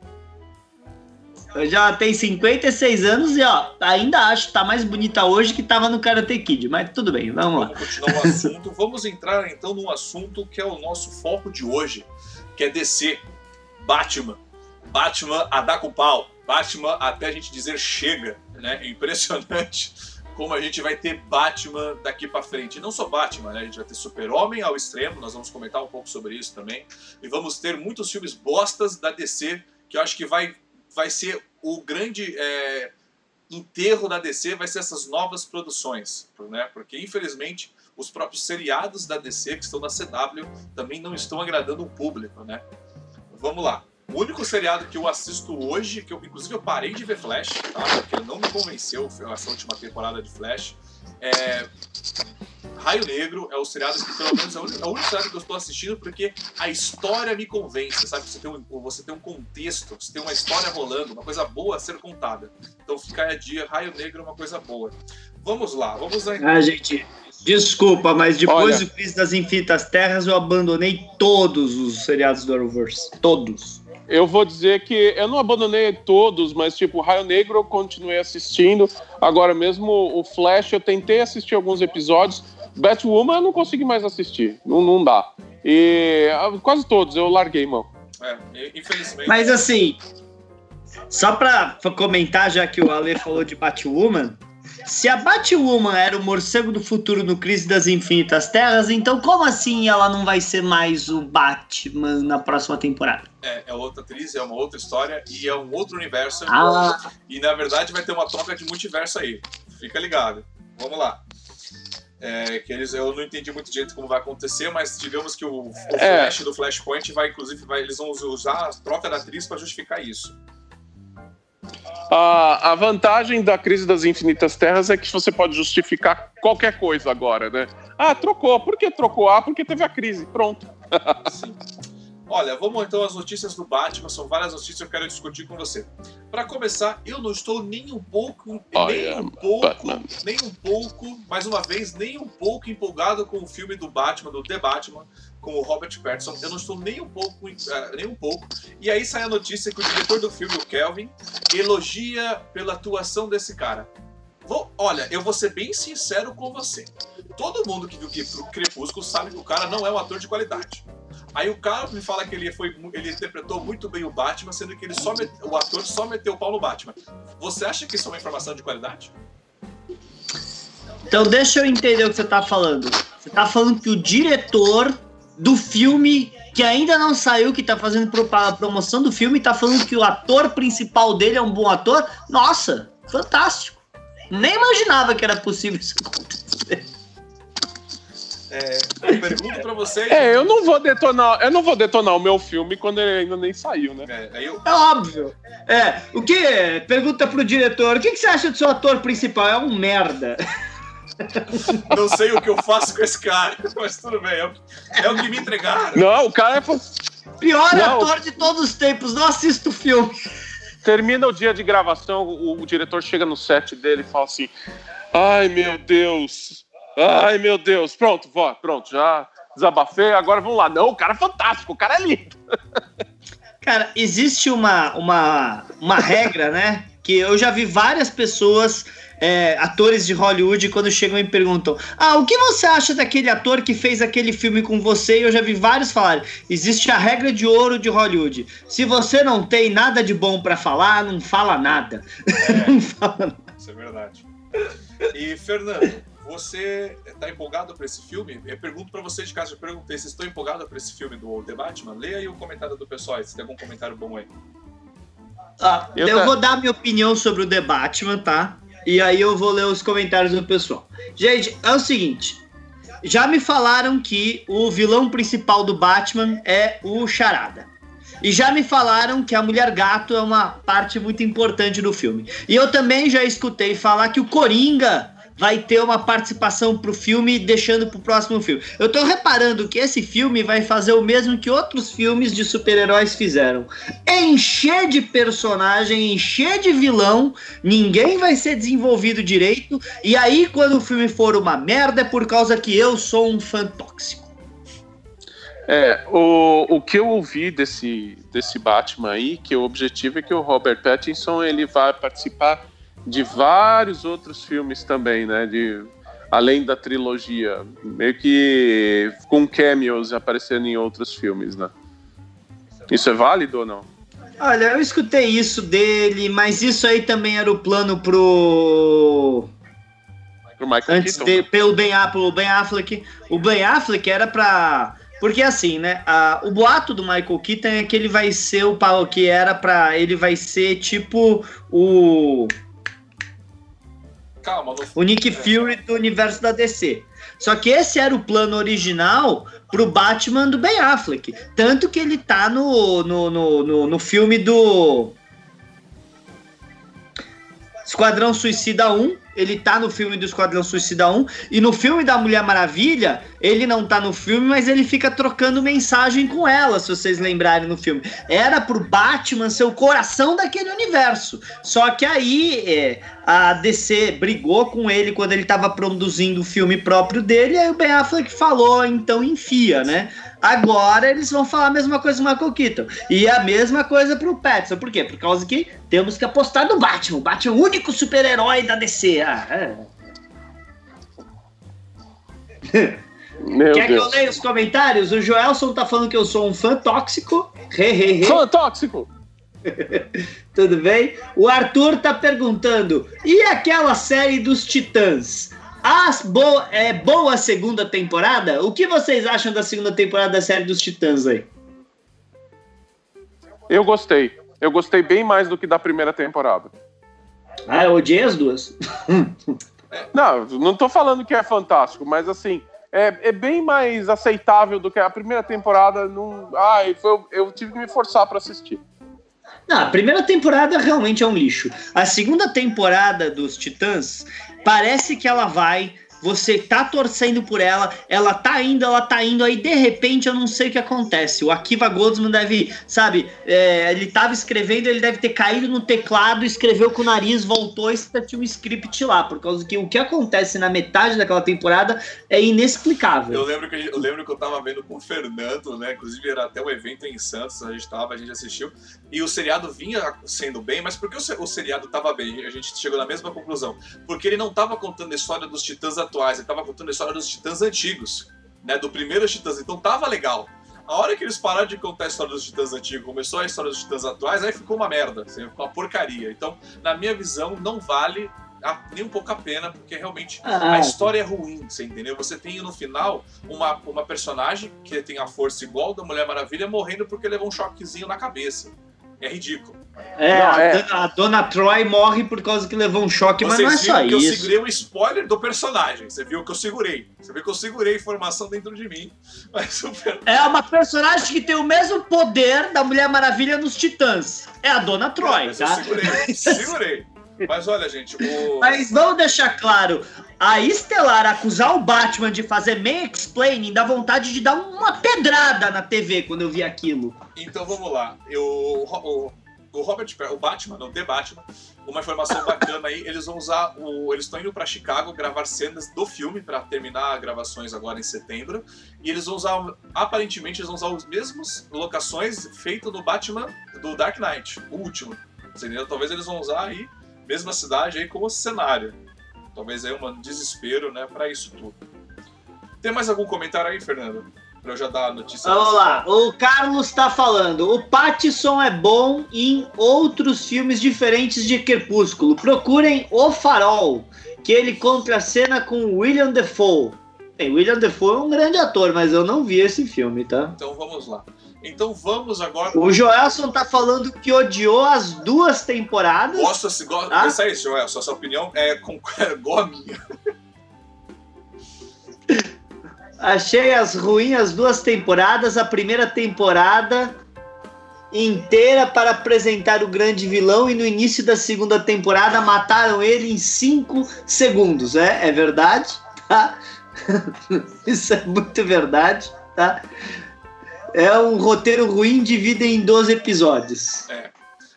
Speaker 2: Já tem 56 anos e ó, ainda acho que tá mais bonita hoje que tava no Karate Kid, mas tudo bem, vamos lá.
Speaker 1: Vamos assunto. vamos entrar então num assunto que é o nosso foco de hoje, que é DC, Batman. Batman a dar com pau. Batman até a gente dizer chega, né? É impressionante como a gente vai ter Batman daqui para frente. não só Batman, né? A gente vai ter Super-Homem ao extremo, nós vamos comentar um pouco sobre isso também. E vamos ter muitos filmes bostas da DC, que eu acho que vai, vai ser o grande é, enterro da DC, vai ser essas novas produções, né? Porque infelizmente os próprios seriados da DC que estão na CW também não estão agradando o público, né? Vamos lá. O único seriado que eu assisto hoje, que eu, inclusive eu parei de ver Flash, tá? Porque não me convenceu essa última temporada de Flash. É... Raio Negro é o seriado que, pelo menos, é o único, é o único seriado que eu estou assistindo porque a história me convence, sabe? Você tem, um, você tem um contexto, você tem uma história rolando, uma coisa boa a ser contada. Então, ficar a dia, Raio Negro é uma coisa boa. Vamos lá, vamos lá.
Speaker 2: Ah, gente, Desculpa, mas depois Olha, do Crise das Infinitas Terras eu abandonei todos os seriados do Arrowverse. Todos.
Speaker 3: Eu vou dizer que eu não abandonei todos, mas tipo, Raio Negro eu continuei assistindo. Agora mesmo o Flash eu tentei assistir alguns episódios. Batwoman eu não consegui mais assistir. Não, não dá. E ah, quase todos eu larguei, mão.
Speaker 1: É, infelizmente.
Speaker 2: Mas assim, só pra comentar, já que o Ale falou de Batwoman, se a Batwoman era o morcego do futuro no Crise das Infinitas Terras, então como assim ela não vai ser mais o Batman na próxima temporada?
Speaker 1: É, é outra atriz, é uma outra história e é um outro universo. Ah. E na verdade vai ter uma troca de multiverso aí. Fica ligado. Vamos lá. É, que eles, eu não entendi muito direito como vai acontecer, mas digamos que o, o é. Flash do Flashpoint vai, inclusive, vai, eles vão usar a troca da atriz para justificar isso.
Speaker 3: A, a vantagem da crise das infinitas terras é que você pode justificar qualquer coisa agora, né? Ah, trocou. Por que trocou? Ah, porque teve a crise. Pronto.
Speaker 1: Sim. Olha, vamos então às notícias do Batman. São várias notícias que eu quero discutir com você. Para começar, eu não estou nem um pouco, nem um pouco, Batman. nem um pouco, mais uma vez, nem um pouco empolgado com o filme do Batman, do The Batman, com o Robert Pattinson. Eu não estou nem um pouco, uh, nem um pouco. E aí sai a notícia que o diretor do filme, o Kelvin, elogia pela atuação desse cara. Vou, olha, eu vou ser bem sincero com você. Todo mundo que viu que pro Crepúsculo sabe que o cara não é um ator de qualidade. Aí o cara me fala que ele, foi, ele interpretou muito bem o Batman, sendo que ele só o ator só meteu o pau no Batman. Você acha que isso é uma informação de qualidade?
Speaker 2: Então deixa eu entender o que você está falando. Você está falando que o diretor do filme que ainda não saiu, que tá fazendo a promoção do filme, tá falando que o ator principal dele é um bom ator. Nossa, fantástico. Nem imaginava que era possível isso acontecer.
Speaker 1: É, eu pergunto pra vocês.
Speaker 3: É, eu não vou detonar, eu não vou detonar o meu filme quando ele ainda nem saiu, né?
Speaker 2: É, eu... é óbvio. É, o que? Pergunta pro diretor, o que, que você acha do seu ator principal? É um merda.
Speaker 1: Não sei o que eu faço com esse cara, mas tudo bem. É, é o que me entregaram.
Speaker 3: Não, o cara é.
Speaker 2: Pior não. ator de todos os tempos, não assisto o filme.
Speaker 3: Termina o dia de gravação, o, o diretor chega no set dele e fala assim: Ai meu Deus, ai meu Deus, pronto, vó, pronto, já desabafei, agora vamos lá. Não, o cara é fantástico, o cara é lindo.
Speaker 2: Cara, existe uma, uma, uma regra, né? Que eu já vi várias pessoas é, atores de Hollywood quando chegam e perguntam: Ah, o que você acha daquele ator que fez aquele filme com você? E eu já vi vários falarem: existe a regra de ouro de Hollywood. Se você não tem nada de bom para falar, não fala nada.
Speaker 1: É, não fala nada. Isso é verdade. E, Fernando, você está empolgado para esse filme? Eu pergunto para você de casa, eu perguntei: vocês estão empolgados para esse filme do The Batman? Leia aí o comentário do pessoal, se tem algum comentário bom aí.
Speaker 2: Ah, eu, eu vou dar minha opinião sobre o The Batman, tá? E aí eu vou ler os comentários do pessoal. Gente, é o seguinte. Já me falaram que o vilão principal do Batman é o Charada. E já me falaram que a Mulher Gato é uma parte muito importante do filme. E eu também já escutei falar que o Coringa vai ter uma participação pro filme, deixando pro próximo filme. Eu tô reparando que esse filme vai fazer o mesmo que outros filmes de super-heróis fizeram. Encher de personagem, encher de vilão, ninguém vai ser desenvolvido direito, e aí quando o filme for uma merda é por causa que eu sou um fã tóxico.
Speaker 3: É, o, o que eu ouvi desse, desse Batman aí, que o objetivo é que o Robert Pattinson ele vai participar de vários outros filmes também, né? De, além da trilogia, meio que com cameos aparecendo em outros filmes, né? Isso é válido ou não?
Speaker 2: Olha, eu escutei isso dele, mas isso aí também era o plano pro.
Speaker 3: Pro Michael
Speaker 2: Antes
Speaker 3: Keaton.
Speaker 2: de, pelo Ben Affleck, o Ben Affleck. O Ben Affleck era pra. Porque assim, né? A, o boato do Michael Keaton é que ele vai ser o pau que era pra. Ele vai ser tipo o.
Speaker 1: Calma.
Speaker 2: O Nick Fury do universo da DC. Só que esse era o plano original pro Batman do Ben Affleck. Tanto que ele tá no, no, no, no, no filme do. Esquadrão Suicida 1, ele tá no filme do Esquadrão Suicida 1, e no filme da Mulher Maravilha, ele não tá no filme, mas ele fica trocando mensagem com ela, se vocês lembrarem no filme. Era pro Batman ser o coração daquele universo. Só que aí é, a DC brigou com ele quando ele tava produzindo o filme próprio dele, e aí o Ben Affleck falou, então enfia, né? Agora eles vão falar a mesma coisa do Michael Keaton. E a mesma coisa pro Pattinson. Por quê? Por causa que temos que apostar no Batman. O Batman é o único super-herói da DC. Ah, é.
Speaker 3: Meu
Speaker 2: Quer que eu
Speaker 3: Deus.
Speaker 2: leia os comentários? O Joelson tá falando que eu sou um fã tóxico. He, he, he.
Speaker 3: Fã tóxico!
Speaker 2: Tudo bem? O Arthur tá perguntando: e aquela série dos Titãs? As bo é boa a segunda temporada? O que vocês acham da segunda temporada da série dos Titãs aí?
Speaker 3: Eu gostei. Eu gostei bem mais do que da primeira temporada.
Speaker 2: Ah, eu odiei as duas.
Speaker 3: Não, não tô falando que é fantástico, mas assim, é, é bem mais aceitável do que a primeira temporada. Não, ai, foi, eu tive que me forçar pra assistir.
Speaker 2: Não, a primeira temporada realmente é um lixo. A segunda temporada dos Titãs parece que ela vai. Você tá torcendo por ela, ela tá indo, ela tá indo, aí de repente eu não sei o que acontece. O Akiva Goldsman deve, sabe, é, ele tava escrevendo, ele deve ter caído no teclado, escreveu com o nariz, voltou e tinha um script lá, por causa que o que acontece na metade daquela temporada é inexplicável.
Speaker 1: Eu lembro, que, eu lembro que eu tava vendo com o Fernando, né? Inclusive era até um evento em Santos, a gente tava, a gente assistiu. E o seriado vinha sendo bem, mas por que o, se- o seriado tava bem? A gente chegou na mesma conclusão. Porque ele não tava contando a história dos titãs ele tava contando a história dos titãs antigos, né? Do primeiro titãs. Então tava legal. A hora que eles pararam de contar a história dos titãs antigos, começou a história dos titãs atuais, aí ficou uma merda, assim, ficou uma porcaria. Então, na minha visão, não vale a- nem um pouco a pena, porque realmente
Speaker 2: Ah,
Speaker 1: a história é ruim, você entendeu? Você tem no final uma, uma personagem que tem a força igual da Mulher Maravilha morrendo porque levou um choquezinho na cabeça. É ridículo.
Speaker 2: é,
Speaker 3: Não,
Speaker 2: a,
Speaker 3: é.
Speaker 2: Dona, a Dona Troy morre por causa que levou um choque, mas
Speaker 1: Vocês
Speaker 2: não é só
Speaker 1: viram que eu
Speaker 2: isso.
Speaker 1: segurei o spoiler do personagem. Você viu que eu segurei. Você viu que eu segurei a informação dentro de mim. Mas o per-
Speaker 2: É uma personagem que tem o mesmo poder da Mulher Maravilha nos Titãs. É a Dona Troy,
Speaker 1: Mas eu
Speaker 2: tá?
Speaker 1: segurei. segurei. Mas olha, gente, o.
Speaker 2: Mas vamos deixar claro, a Estelar acusar o Batman de fazer mansplaining dá vontade de dar uma pedrada na TV quando eu vi aquilo.
Speaker 1: Então vamos lá. Eu, o, o Robert, o Batman, não, The Batman, uma informação bacana aí, eles vão usar o, eles estão indo para Chicago gravar cenas do filme para terminar gravações agora em setembro, e eles vão usar aparentemente eles vão usar as mesmas locações feitas do Batman do Dark Knight, o último. Entendeu? Talvez eles vão usar aí mesma cidade aí como cenário. Talvez aí um desespero, né, para isso tudo. Tem mais algum comentário aí, Fernando? Pra eu já dar a notícia.
Speaker 2: Vamos lá, o Carlos tá falando. O Pattinson é bom em outros filmes diferentes de Crepúsculo. Procurem O Farol, que ele contracena com William Defoe. Bem, William Defoe é um grande ator, mas eu não vi esse filme, tá?
Speaker 1: Então vamos lá. Então vamos agora.
Speaker 2: O Joelson tá falando que odiou as duas temporadas.
Speaker 1: Gosto assim, gosto.
Speaker 2: Ah?
Speaker 1: Pensa isso, Joel. Sua, sua opinião é, com, é igual a minha.
Speaker 2: Achei as ruins as duas temporadas. A primeira temporada inteira para apresentar o grande vilão e no início da segunda temporada mataram ele em 5 segundos. É, é verdade, tá? Isso é muito verdade, tá? É um roteiro ruim dividido em 12 episódios.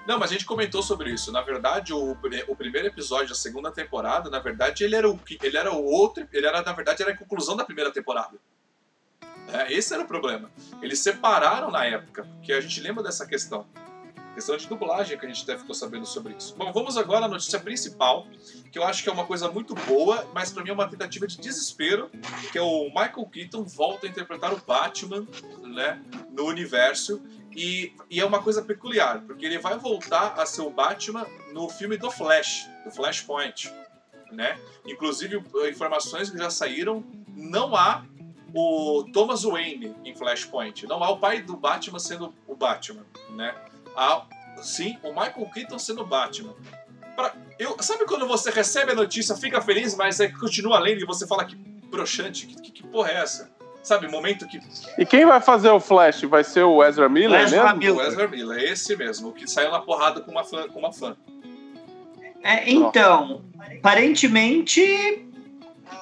Speaker 1: Não, mas a gente comentou sobre isso. Na verdade, o, o primeiro episódio da segunda temporada, na verdade, ele era o ele era o outro, ele era na verdade era a conclusão da primeira temporada. É, esse era o problema. Eles separaram na época, porque a gente lembra dessa questão. Questão de dublagem que a gente até ficou sabendo sobre isso. Bom, vamos agora à notícia principal, que eu acho que é uma coisa muito boa, mas para mim é uma tentativa de desespero, que é o Michael Keaton volta a interpretar o Batman, né, no universo, e, e, é uma coisa peculiar, porque ele vai voltar a ser o Batman no filme do Flash, do Flashpoint, né? Inclusive, informações que já saíram, não há o Thomas Wayne em Flashpoint, não há o pai do Batman sendo o Batman, né? Sim, o Michael Keaton sendo Batman. Pra, eu, sabe quando você recebe a notícia, fica feliz, mas aí continua lendo e você fala que broxante, que, que, que porra é essa? Sabe, momento que.
Speaker 3: E quem vai fazer o Flash? Vai ser o Ezra Miller Ezra
Speaker 1: mesmo? Miller. O Ezra Miller, esse mesmo, o que saiu na porrada com uma fã. Com uma fã.
Speaker 2: É, então, aparentemente,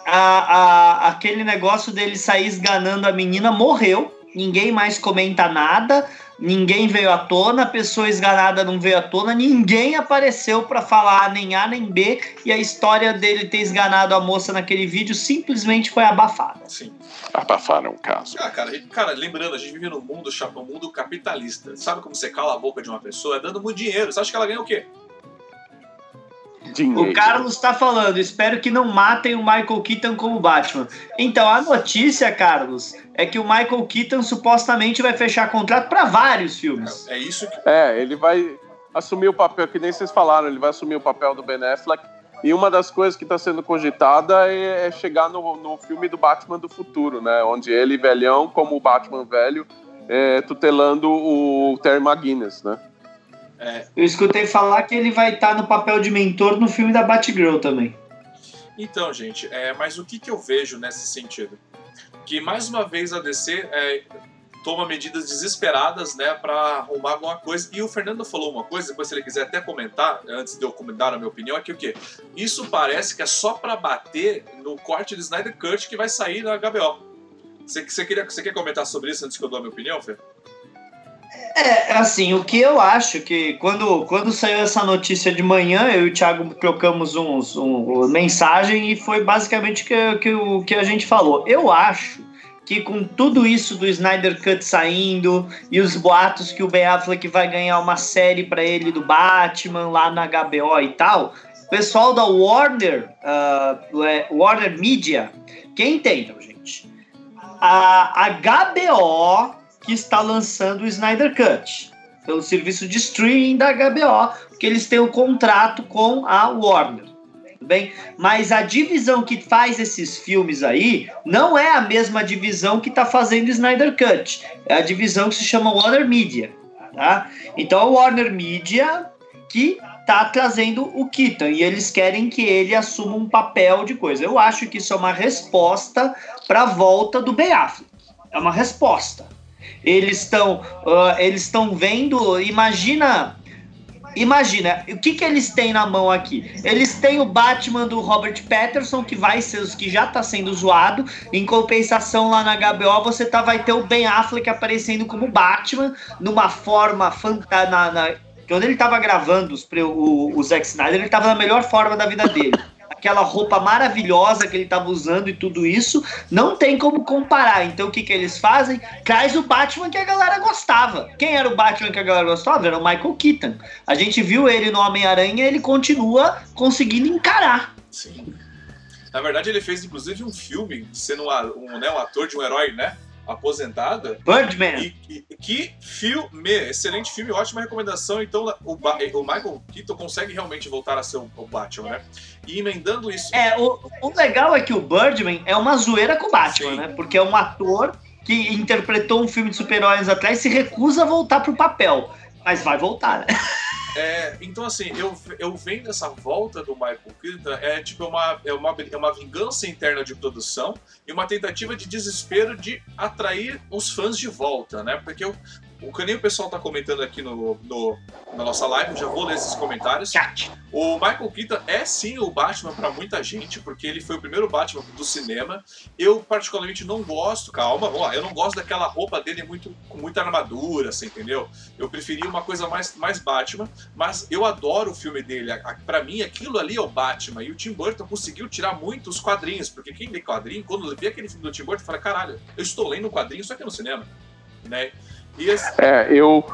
Speaker 2: a, a, aquele negócio dele sair esganando a menina morreu. Ninguém mais comenta nada ninguém veio à tona, a pessoa esganada não veio à tona, ninguém apareceu para falar nem A nem B, e a história dele ter esganado a moça naquele vídeo simplesmente foi abafada.
Speaker 1: Sim.
Speaker 3: Abafaram o caso.
Speaker 1: Ah, cara, cara, lembrando, a gente vive num mundo, chapa, um mundo capitalista. Sabe como você cala a boca de uma pessoa? É dando muito dinheiro. Você acha que ela ganha o quê?
Speaker 2: Dinheiro. O Carlos está falando, espero que não matem o Michael Keaton como Batman. Então, a notícia, Carlos, é que o Michael Keaton supostamente vai fechar contrato para vários filmes.
Speaker 1: É, é, isso que...
Speaker 3: É, ele vai assumir o papel, que nem vocês falaram, ele vai assumir o papel do Ben Affleck. E uma das coisas que está sendo cogitada é, é chegar no, no, filme do Batman do futuro, né? Onde ele, velhão, como o Batman velho, é, tutelando o Terry McGuinness, né?
Speaker 2: É. Eu escutei falar que ele vai estar tá no papel de mentor no filme da Batgirl também.
Speaker 1: Então, gente, é, mas o que, que eu vejo nesse sentido? Que mais uma vez a DC é, toma medidas desesperadas, né, para arrumar alguma coisa. E o Fernando falou uma coisa, depois se ele quiser até comentar, antes de eu comentar a minha opinião, é que o quê? Isso parece que é só para bater no corte de Snyder Cut que vai sair na HBO. Você, você, queria, você quer comentar sobre isso antes que eu dou a minha opinião, Fer?
Speaker 2: É, assim, o que eu acho que quando, quando saiu essa notícia de manhã, eu e o Thiago trocamos uns, um, mensagem e foi basicamente que, que, o que a gente falou. Eu acho que com tudo isso do Snyder Cut saindo e os boatos que o Ben Affleck vai ganhar uma série para ele do Batman lá na HBO e tal, o pessoal da Warner, uh, Warner Media, quem entendam, gente? A HBO que está lançando o Snyder Cut, pelo serviço de streaming da HBO, porque eles têm um contrato com a Warner. Bem? Mas a divisão que faz esses filmes aí não é a mesma divisão que está fazendo Snyder Cut. É a divisão que se chama Warner Media. Tá? Então a Warner Media que tá trazendo o Keaton e eles querem que ele assuma um papel de coisa. Eu acho que isso é uma resposta para a volta do Ben Affleck. É uma resposta. Eles estão uh, eles estão vendo, imagina Imagina, o que, que eles têm na mão aqui? Eles têm o Batman do Robert Patterson, que vai ser os que já está sendo zoado. Em compensação, lá na HBO, você tá, vai ter o Ben Affleck aparecendo como Batman, numa forma fantástica. Quando ele estava gravando os, o, o Zack Snyder, ele estava na melhor forma da vida dele aquela roupa maravilhosa que ele estava usando e tudo isso, não tem como comparar. Então o que, que eles fazem? Traz o Batman que a galera gostava. Quem era o Batman que a galera gostava? Era o Michael Keaton. A gente viu ele no Homem-Aranha ele continua conseguindo encarar.
Speaker 1: Sim. Na verdade, ele fez inclusive um filme sendo um, né, um ator de um herói, né? Aposentada.
Speaker 2: Birdman.
Speaker 1: E, e, que filme! Excelente filme, ótima recomendação. Então, o, o Michael Keaton consegue realmente voltar a ser o, o, Batman, né? E emendando isso.
Speaker 2: É, o, o legal é que o Birdman é uma zoeira com o Batman, Sim. né? Porque é um ator que interpretou um filme de super-heróis atrás e se recusa a voltar pro papel. Mas vai voltar, né?
Speaker 1: É, então, assim, eu, eu vendo essa volta do Michael Keaton, é tipo uma, é, uma, é uma vingança interna de produção e uma tentativa de desespero de atrair os fãs de volta, né? Porque o, O que nem o pessoal tá comentando aqui no, no, na nossa live, já vou ler esses comentários. O Michael Keaton é sim o Batman para muita gente, porque ele foi o primeiro Batman do cinema. Eu, particularmente, não gosto, calma, vamos lá, eu não gosto daquela roupa dele muito, com muita armadura, assim, entendeu? Eu preferia uma coisa mais, mais Batman, mas eu adoro o filme dele. Para mim, aquilo ali é o Batman. E o Tim Burton conseguiu tirar muito os quadrinhos, porque quem lê quadrinho, quando vê aquele filme do Tim Burton, fala: caralho, eu estou lendo um quadrinho só que no cinema. Né?
Speaker 3: É, eu,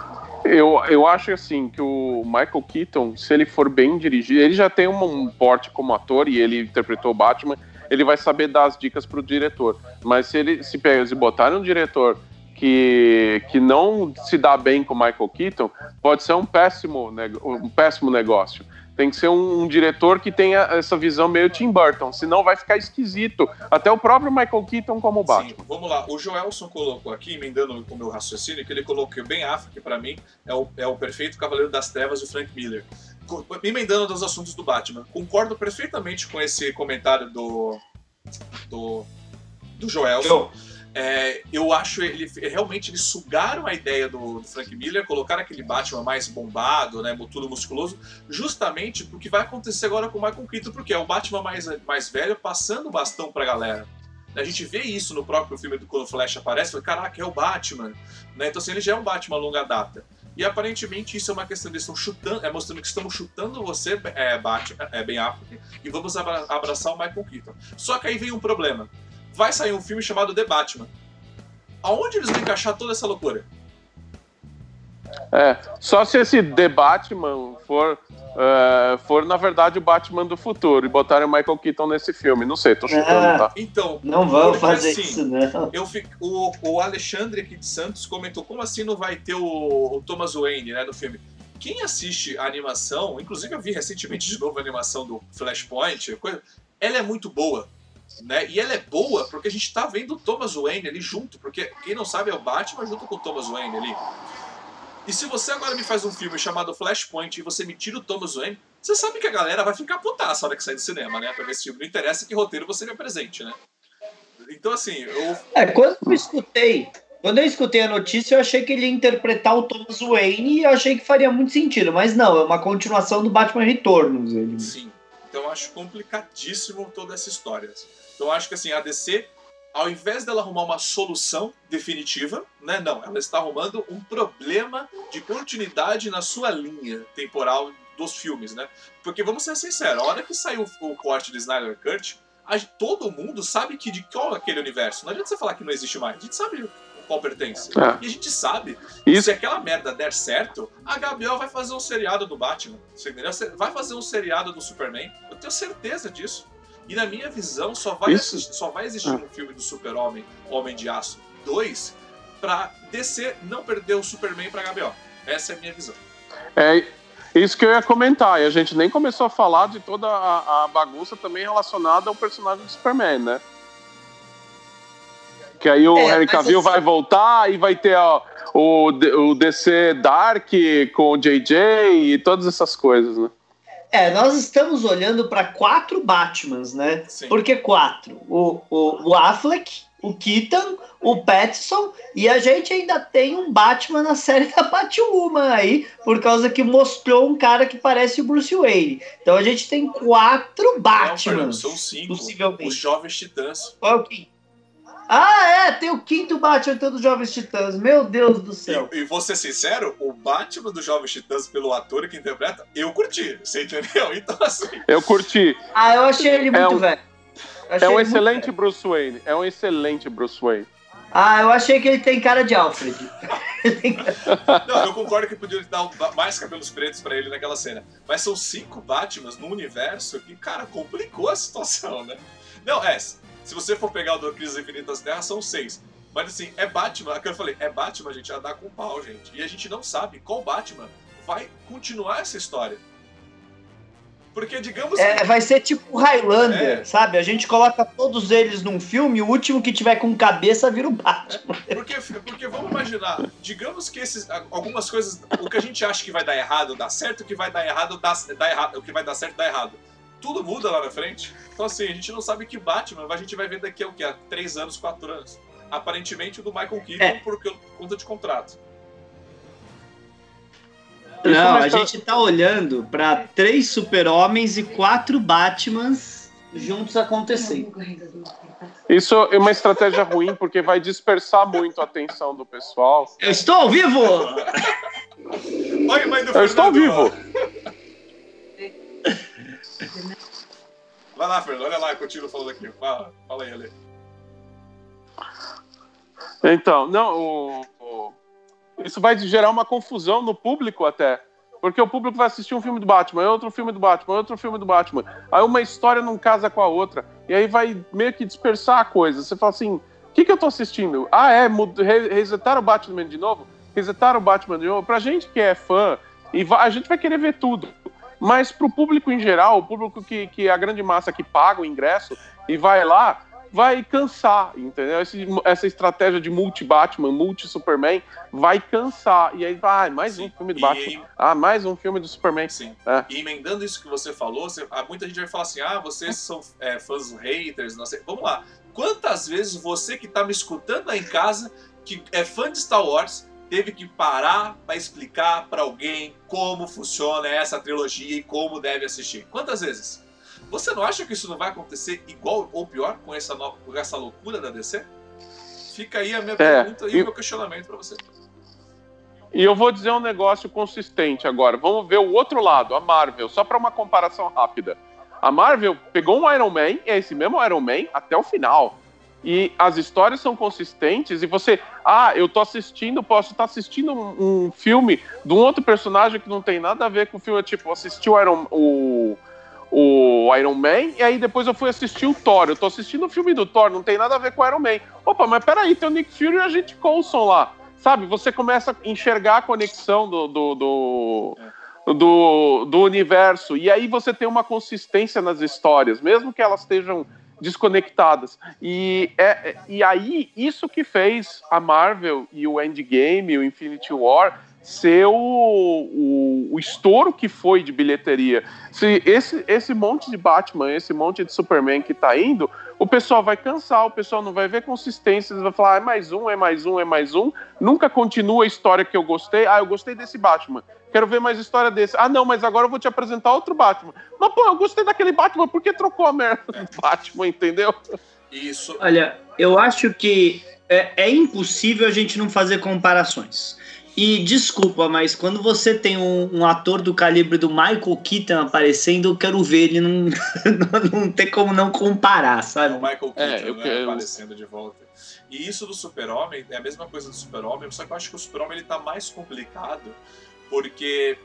Speaker 3: eu, eu acho assim que o Michael Keaton, se ele for bem dirigido, ele já tem um, porte como ator e ele interpretou o Batman, ele vai saber dar as dicas pro diretor. Mas se ele se pega e botar um diretor que, que não se dá bem com o Michael Keaton, pode ser um péssimo, um péssimo negócio. Tem que ser um, um, diretor que tenha essa visão meio Tim Burton, senão vai ficar esquisito. Até o próprio Michael Keaton como Batman. Sim,
Speaker 1: vamos lá. O Joelson colocou aqui, emendando com o meu raciocínio, que ele colocou bem África, para mim, é o, é o perfeito Cavaleiro das Trevas, o Frank Miller. Emendando dos assuntos do Batman. Concordo perfeitamente com esse comentário do, do, do Joelson. Eu é, eu acho ele realmente eles sugaram a ideia do, do, Frank Miller, colocaram aquele Batman mais bombado, né, tudo musculoso, justamente porque vai acontecer agora com o Michael Keaton, porque é o Batman mais, mais velho passando o bastão pra galera. A gente vê isso no próprio filme do quando o Flash aparece, fala, caraca, é o Batman. Né? Então assim, ele já é um Batman longa data. E aparentemente isso é uma questão, eles estão chutando, é mostrando que estamos chutando você, é, Batman, é bem África, e vamos abraçar o Michael Keaton. Só que aí vem um problema vai sair um filme chamado The Batman. Aonde eles vão encaixar toda essa loucura?
Speaker 3: É, só se esse The Batman for, uh, for na verdade o Batman do futuro e botarem o Michael Keaton nesse filme. Não sei, tô chutando,
Speaker 2: ah, tá? Então, não vão fazer assim, isso, não.
Speaker 1: Eu fico, o, o Alexandre aqui de Santos comentou: como assim não vai ter o, o Thomas Wayne né, no filme? Quem assiste a animação, inclusive eu vi recentemente de novo a animação do Flashpoint, coisa, ela é muito boa né? E ela é boa porque a gente tá vendo o Thomas Wayne ali junto, porque quem não sabe é o Batman junto com o Thomas Wayne ali. E se você agora me faz um filme chamado Flashpoint e você me tira o Thomas Wayne, você sabe que a galera vai ficar putaça na hora que sair do cinema, né? Pra ver esse filme. Não interessa que roteiro você me apresente, né? Então, assim, eu.
Speaker 2: É, quando eu escutei. Quando eu escutei a notícia, eu achei que ele ia interpretar o Thomas Wayne e eu achei que faria muito sentido. Mas não, é uma continuação do Batman Retornos. Ele.
Speaker 1: Sim. Então eu acho complicadíssimo toda essa história. Então acho que assim, a DC, ao invés dela arrumar uma solução definitiva, né, não, ela está arrumando um problema de continuidade na sua linha temporal dos filmes, né? Porque vamos ser sinceros, a hora que saiu o corte de Snyder Cut, a, todo mundo sabe que de qual é aquele universo. Não adianta você falar que não existe mais. A gente sabe qual pertence. É. E a gente sabe que se aquela merda der certo, a Gabriel vai fazer um seriado do Batman. Você entendeu? Vai fazer um seriado do Superman. Eu tenho certeza disso. E na minha visão, só vai, assistir, só vai existir ah. um filme do Super-Homem, Homem de Aço 2, pra DC não perder o Superman pra HBO. Essa é a minha visão.
Speaker 3: É isso que eu ia comentar. E a gente nem começou a falar de toda a, a bagunça também relacionada ao personagem do Superman, né? Que aí o é, Henry Cavill assim... vai voltar e vai ter ó, o, o DC Dark com o JJ e todas essas coisas, né?
Speaker 2: É, nós estamos olhando para quatro Batmans, né? Sim. Por que quatro? O, o, o Affleck, o Keaton, o Pattinson e a gente ainda tem um Batman na série da Batwoman aí, por causa que mostrou um cara que parece o Bruce Wayne. Então a gente tem quatro Batmans. Não,
Speaker 1: são cinco. Possivelmente. Os Jovens Titãs.
Speaker 2: Qual é o quinto? Ah, é, tem o quinto Batman dos Jovens Titãs. Meu Deus do céu.
Speaker 1: E, e vou ser sincero, o Batman dos Jovens Titãs, pelo ator que interpreta, eu curti. Você entendeu? Então, assim.
Speaker 3: Eu curti.
Speaker 2: Ah, eu achei ele muito é um, velho.
Speaker 3: É um excelente Bruce Wayne. É um excelente Bruce Wayne.
Speaker 2: Ah, eu achei que ele tem cara de Alfred.
Speaker 1: Não, eu concordo que podia dar mais cabelos pretos para ele naquela cena. Mas são cinco Batmans no universo que, cara, complicou a situação, né? Não, é, se você for pegar o do Crise Infinitas Terras, são seis. Mas assim, é Batman, que eu falei, é Batman, a gente, a dar com pau, gente. E a gente não sabe qual Batman vai continuar essa história. Porque, digamos
Speaker 2: é, que... Vai ser tipo Highlander, é. sabe? A gente coloca todos eles num filme, o último que tiver com cabeça vira o Batman.
Speaker 1: É, porque, porque vamos imaginar, digamos que esses, algumas coisas, o que a gente acha que vai dar errado dá certo, o que vai dar errado dá, dá errado, o que vai dar certo dá errado tudo muda lá na frente. Então, assim, a gente não sabe que Batman a gente vai ver daqui a o quê? A três anos, quatro anos. Aparentemente o do Michael Keaton é. por conta de contrato.
Speaker 2: Não, a gente tá olhando para três super-homens e quatro Batmans juntos acontecendo.
Speaker 3: Isso é uma estratégia ruim porque vai dispersar muito a atenção do pessoal.
Speaker 2: Eu estou ao vivo!
Speaker 1: Oi, mãe do
Speaker 3: Eu estou ao vivo!
Speaker 1: Vai lá, Fernando, olha lá, eu continuo falando aqui. Fala, fala aí, Ale.
Speaker 3: Então, não, o, o, isso vai gerar uma confusão no público até. Porque o público vai assistir um filme do Batman, outro filme do Batman, outro filme do Batman. Aí uma história não casa com a outra. E aí vai meio que dispersar a coisa. Você fala assim: o que, que eu tô assistindo? Ah, é? Resetar o Batman de novo? Resetar o Batman de novo? Pra gente que é fã, e a gente vai querer ver tudo. Mas pro público em geral, o público que, que é a grande massa que paga o ingresso e vai lá, vai cansar, entendeu? Esse, essa estratégia de multi-Batman, multi-Superman vai cansar. E aí, ah, mais Sim. um filme do Batman. Aí... Ah, mais um filme do Superman.
Speaker 1: Sim. É. E emendando isso que você falou, você, ah, muita gente vai falar assim: ah, vocês são é, fãs haters, não sei. Vamos lá. Quantas vezes você que tá me escutando aí em casa, que é fã de Star Wars, teve que parar para explicar para alguém como funciona essa trilogia e como deve assistir? Quantas vezes? Você não acha que isso não vai acontecer igual ou pior com essa, no... com essa loucura da DC? Fica aí a minha é, pergunta e, e o meu questionamento para você.
Speaker 3: E eu vou dizer um negócio consistente agora. Vamos ver o outro lado, a Marvel, só para uma comparação rápida. A Marvel pegou um Iron Man, é esse mesmo Iron Man, até o final. E as histórias são consistentes e você, ah, eu tô assistindo, posso estar tá assistindo um, um, filme de um outro personagem que não tem nada a ver com o filme, tipo, assistir o Iron, o, o Iron Man, e aí depois eu fui assistir o Thor. Eu tô assistindo o filme do Thor, não tem nada a ver com o Iron Man. Opa, mas peraí, tem o Nick Fury e a gente Coulson lá. Sabe, você começa a enxergar a conexão do, do, do, do, do universo, e aí você tem uma consistência nas histórias, mesmo que elas estejam desconectadas. E, é, e aí, isso que fez a Marvel e o Endgame, o Infinity War, ser o, o, o, estouro que foi de bilheteria. Se esse, esse monte de Batman, esse monte de Superman que tá indo, o pessoal vai cansar, o pessoal não vai ver consistência, vai falar, ah, é mais um, é mais um, é mais um, nunca continua a história que eu gostei, ah, eu gostei desse Batman, quero ver mais história desse, ah, não, mas agora eu vou te apresentar outro Batman. Mas, pô, eu gostei daquele Batman, por que trocou a merda do Batman, entendeu?
Speaker 2: Isso. Olha, eu acho que é, é impossível a gente não fazer comparações. E desculpa, mas quando você tem um, um, ator do calibre do Michael Keaton aparecendo, eu quero ver ele, não, não, não tem como não comparar, sabe?
Speaker 1: O Michael Keaton é, eu, né, eu... aparecendo de volta. E isso do Super-Homem é a mesma coisa do Super-Homem, só que eu acho que o Super-Homem ele tá mais complicado, porque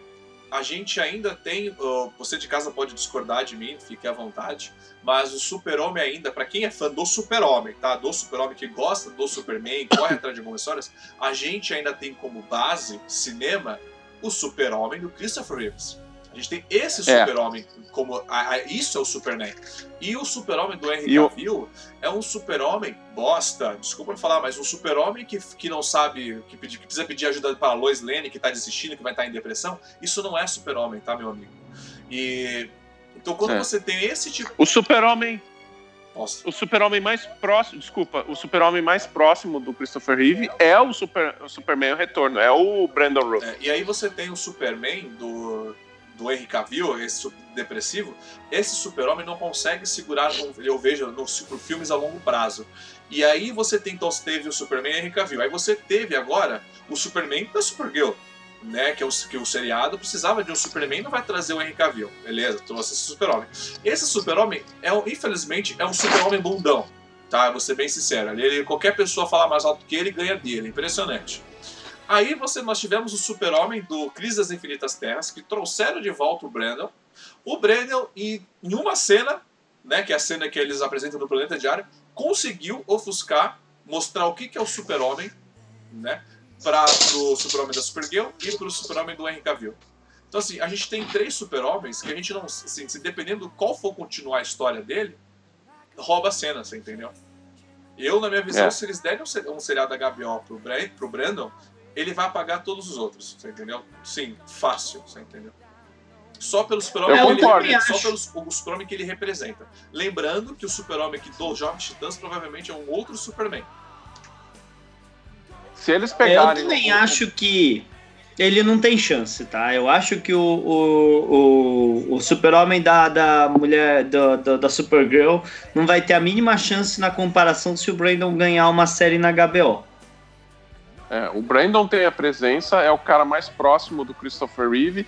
Speaker 1: a gente ainda tem. Você de casa pode discordar de mim, fique à vontade. Mas o Super-Homem ainda, para quem é fã do Super-Homem, tá? Do Super-Homem que gosta do Superman, corre atrás de algumas histórias, a gente ainda tem como base cinema o Super-Homem do Christopher Reeves. A gente tem esse é. super-homem como. A, a, isso é o Superman. E o super-homem do Henry Cavill é um super-homem bosta, desculpa falar, mas um super-homem que, que não sabe, que, que precisa pedir ajuda para Lois Lane, que tá desistindo, que vai estar tá em depressão. Isso não é super-homem, tá, meu amigo? E. Então quando é. você tem esse tipo.
Speaker 3: O super-homem. O super-homem mais próximo, desculpa, o super-homem mais próximo do Christopher Reeve é o, super, o Superman o Retorno, é o Brandon Routh. É,
Speaker 1: e aí você tem o Superman do do Henry Cavill, esse depressivo, esse super-homem não consegue segurar, eu vejo, nos filmes a longo prazo. E aí você tem, então, teve o Superman e Henry Cavill. Aí você teve agora o Superman da Supergirl, né? Que, é o, que o seriado precisava de um Superman não vai trazer o Henry Cavill. Beleza, trouxe esse super-homem. Esse super-homem, é, infelizmente, é um super-homem bundão. Tá? Vou ser bem sincero. Ele, qualquer pessoa falar mais alto que ele ganha dele. Impressionante. Aí você, nós tivemos o super-homem do Crise das Infinitas Terras, que trouxeram de volta o Brandon. O Brandon, em, em uma cena, né, que é a cena que eles apresentam no Planeta Diário, conseguiu ofuscar, mostrar o que, que é o super-homem, né, para o super-homem da Supergirl e para o super-homem do Henry Cavill. Então, assim, a gente tem três super-homens que a gente não, assim, se dependendo qual for continuar a história dele, rouba a cena, você entendeu? Eu, na minha visão, é. se eles derem um seriado da HBO pro, pro Brandon, ele vai apagar todos os outros, você entendeu? Sim, fácil, você entendeu? Só pelo super-homem que, só pelo super que ele representa. Lembrando que o super-homem que do Jovens Titãs provavelmente é um outro Superman.
Speaker 3: Se eles pegarem.
Speaker 2: Eu também acho que ele não tem chance, tá? Eu acho que o, o, o, o super-homem da, da mulher, da, da, da, Supergirl, não vai ter a mínima chance na comparação se o Brandon ganhar uma série na HBO.
Speaker 3: É, o Brandon tem a presença, é o cara mais próximo do Christopher Reeve,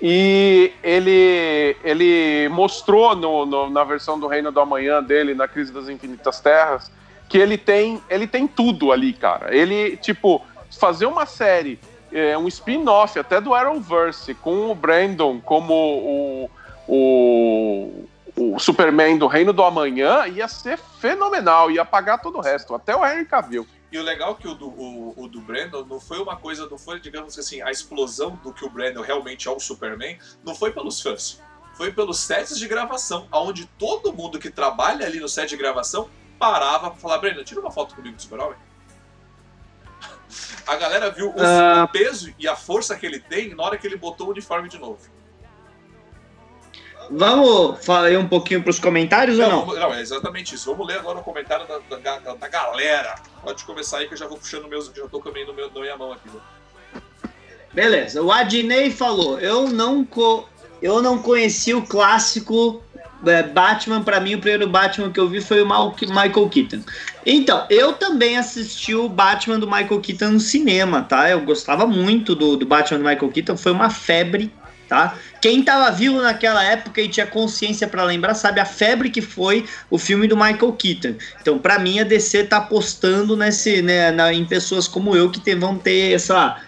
Speaker 3: e ele, ele mostrou no, no, na versão do Reino do Amanhã dele, na Crise das Infinitas Terras, que ele tem, ele tem tudo ali, cara. Ele, tipo, fazer uma série é, um spin-off até do Arrowverse, com o Brandon como o, o, o, Superman do Reino do Amanhã, ia ser fenomenal, ia apagar todo o resto, até o Henry Cavill.
Speaker 1: E o legal é que o do, o, o, do Brandon não foi uma coisa, não foi, digamos assim, a explosão do que o Brandon realmente é o Superman, não foi pelos fãs, foi pelos sets de gravação, onde todo mundo que trabalha ali no set de gravação parava pra falar, Brandon, tira uma foto comigo do Super-Homem. A galera viu o, uh... peso e a força que ele tem na hora que ele botou o uniforme de novo.
Speaker 2: Vamos falar um pouquinho para os comentários não, ou
Speaker 1: não? não, é exatamente isso. Vamos ler agora o comentário da, da, da galera. Pode começar aí que eu já vou puxando meus, já estou caminhando meu, na minha mão aqui.
Speaker 2: Beleza, o Adnei falou: eu não, co eu não conheci o clássico é, Batman, para mim, o primeiro Batman que eu vi foi o Michael Keaton. Então, eu também assisti o Batman do Michael Keaton no cinema, tá? Eu gostava muito do, do Batman do Michael Keaton, foi uma febre, tá? Quem tava vivo naquela época e tinha consciência para lembrar, sabe a febre que foi o filme do Michael Keaton. Então, para mim, a DC tá apostando nesse, né, na, em pessoas como eu que te, vão ter essa.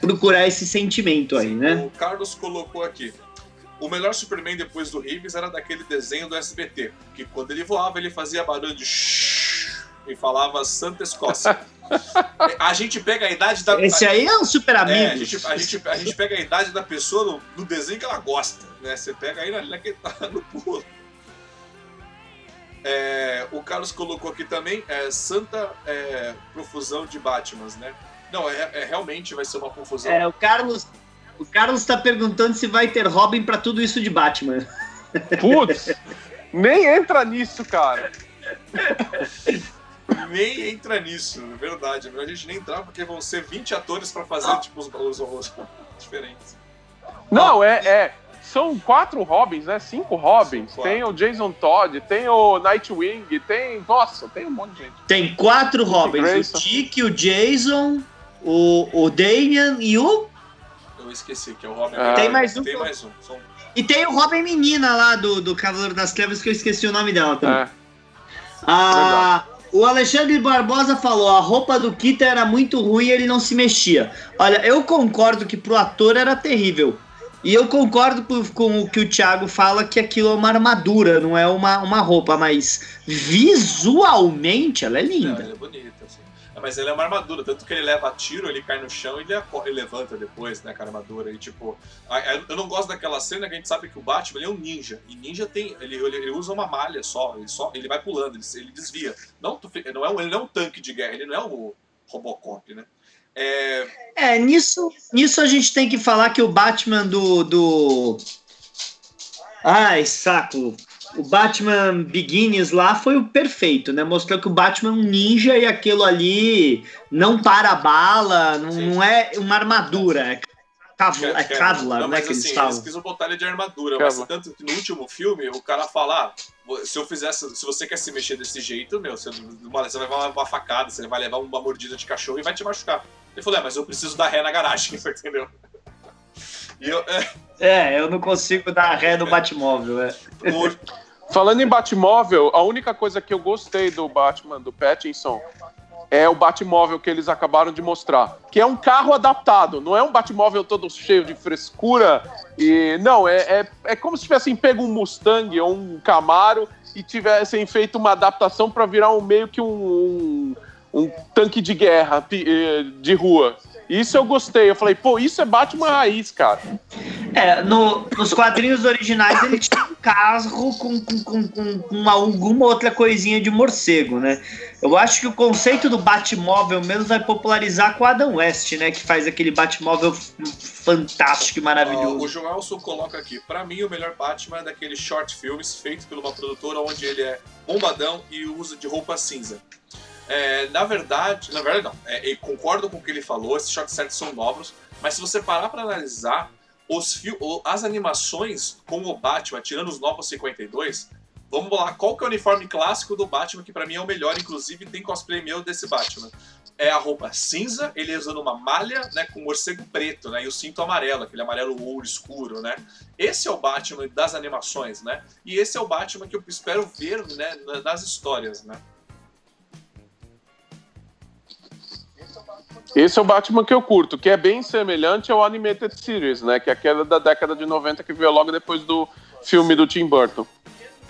Speaker 2: procurar esse sentimento aí, né?
Speaker 1: O Carlos colocou aqui. O melhor Superman depois do Reeves era daquele desenho do SBT, que quando ele voava ele fazia barulho de e falava Santa Escócia. a gente pega a idade da.
Speaker 2: Esse aí é um super amigo. É,
Speaker 1: a, gente, a, gente, a, gente, pega a idade da pessoa no, no, desenho que ela gosta. Né? Você pega aí naquele tá no pulo. É, o Carlos colocou aqui também é, Santa é, Profusão de Batmans, né? Não, é, é, realmente vai ser uma confusão.
Speaker 2: É, o Carlos o Carlos está perguntando se vai ter Robin para tudo isso de Batman.
Speaker 3: Putz, nem entra nisso, cara.
Speaker 1: nem entra nisso, é verdade. A gente nem entrar porque vão ser 20 atores para fazer tipo, os, os, os diferentes.
Speaker 3: Não, é, é. São quatro Robins, né? Cinco Robins. Tem o Jason Todd, tem o Nightwing, tem. Nossa, tem um monte de gente.
Speaker 2: Tem quatro Robins: o Tick, o Jason, o, o Damian e o
Speaker 1: eu esqueci, que é o Robin.
Speaker 2: Ah, tem mais um.
Speaker 1: Tem mais um. São...
Speaker 2: E tem o Robin Menina lá do, do Cavaleiro das Trevas, que eu esqueci o nome dela também. É. Ah, o Alexandre Barbosa falou: a roupa do Kita era muito ruim e ele não se mexia. Olha, eu concordo que pro ator era terrível. E eu concordo com o que o Thiago fala que aquilo é uma armadura, não é uma, uma roupa, mas visualmente ela é linda.
Speaker 1: É, é bonita. Mas ele é uma armadura, tanto que ele leva tiro, ele cai no chão e ele, ele levanta depois, né, com a armadura. E tipo, eu não gosto daquela cena que a gente sabe que o Batman é um ninja. E ninja tem. Ele, ele usa uma malha só, ele, só, ele vai pulando, ele, ele desvia. Não, não é um, ele não é um tanque de guerra, ele não é o Robocop, né?
Speaker 2: É... é, nisso, nisso a gente tem que falar que o Batman do. do... Ai, saco o Batman Begins lá foi o perfeito, né? Mostrou que o Batman é um ninja e aquilo ali não para a bala, não, não é uma armadura, é Kevlar, é Kevlar, né? Que
Speaker 1: assim, eles, eles quisam botar ele de armadura, mas tanto que no último filme o cara fala: ah, se eu fizesse, se você quer se mexer desse jeito, meu, você, você vai levar uma facada, você vai levar uma mordida de cachorro e vai te machucar. Ele falou: é, mas eu preciso dar ré na garagem, entendeu?
Speaker 2: Eu, é... é... eu não consigo dar ré no Batmóvel. É.
Speaker 3: Por... Falando em Batmóvel, a única coisa que eu gostei do Batman, do Pattinson, é o Batmóvel que eles acabaram de mostrar. Que é um carro adaptado, não é um Batmóvel todo cheio de frescura. E Não, é, é, é como se tivessem pego um Mustang ou um Camaro e tivessem feito uma adaptação para virar um meio que um, um, um tanque de guerra eh, de rua. Isso eu gostei. Eu falei, pô, isso é Batman raiz, cara.
Speaker 2: É, no, nos quadrinhos originais ele tinha um carro com, com, com, com, com alguma outra coisinha de morcego, né? Eu acho que o conceito do Batmóvel mesmo vai popularizar com o Adam West, né? Que faz aquele Batmóvel fantástico e maravilhoso.
Speaker 1: Uh, o Joelson coloca aqui, para mim o melhor Batman é daqueles short filmes feito por uma produtora onde ele é bombadão e usa de roupa cinza. É, na verdade, na verdade não. É, concordo com o que ele falou, esses short sets são novos, mas se você parar para analisar, os as animações com o Batman, tirando os novos 52, vamos lá, qual que é o uniforme clássico do Batman, que para mim é o melhor, inclusive tem cosplay meu desse Batman. É a roupa cinza, ele usando uma malha, né, com morcego preto, né, e o cinto amarelo, aquele amarelo ouro escuro, né. Esse é o Batman das animações, né, e esse é o Batman que eu espero ver, né, nas histórias, né.
Speaker 3: Esse é o Batman que eu curto, que é bem semelhante ao Animated Series, né? Que é aquela da década de 90 que veio logo depois do filme do Tim Burton.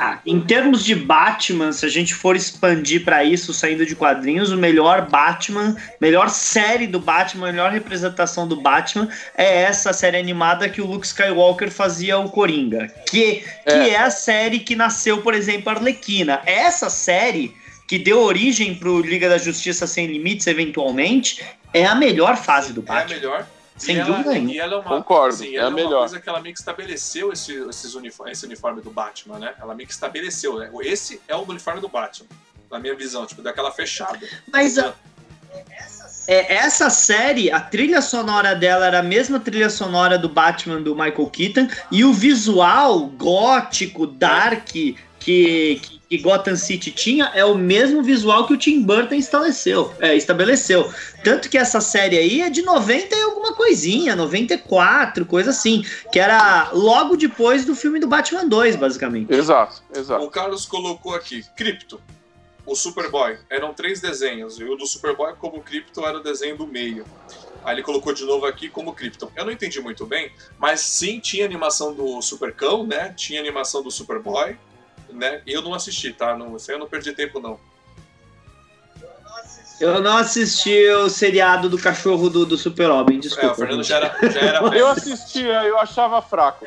Speaker 2: Ah, em termos de Batman, se a gente for expandir para isso, saindo de quadrinhos, o melhor Batman, melhor série do Batman, melhor representação do Batman é essa série animada que o Luke Skywalker fazia o Coringa, que, que é, é a série que nasceu, por exemplo, a Arlequina. Essa série que deu origem pro Liga da Justiça Sem Limites, eventualmente, é a melhor fase do Batman.
Speaker 1: É a melhor.
Speaker 2: Sem e dúvida
Speaker 1: nenhuma. E ela é uma,
Speaker 3: Concordo, sim, é a melhor. É uma coisa
Speaker 1: que ela meio que estabeleceu esse, esses uniforme, esse uniforme do Batman, né? Ela meio que estabeleceu, né? Esse é o uniforme do Batman, na minha visão, tipo, daquela fechada.
Speaker 2: Mas a, é, essa série, a trilha sonora dela era a mesma trilha sonora do Batman do Michael Keaton e o visual gótico, dark, que, que, que Gotham City tinha é o mesmo visual que o Tim Burton estabeleceu. É, estabeleceu. Tanto que essa série aí é de 90 e alguma coisinha, 94, coisa assim. Que era logo depois do filme do Batman 2, basicamente.
Speaker 3: Exato, exato.
Speaker 1: O Carlos colocou aqui, Crypto, o Superboy. Eram três desenhos. E o do Superboy, como Crypto, era o desenho do meio. Aí ele colocou de novo aqui como Krypton. Eu não entendi muito bem, mas sim tinha animação do Supercão, né? Tinha animação do Superboy né? E eu não assisti, tá? Não, isso aí eu não perdi tempo, não.
Speaker 2: Eu não assisti o seriado do cachorro do, do Super-Homem, desculpa. É, o
Speaker 1: Fernando já era, já era
Speaker 3: Eu assistia, eu achava fraco.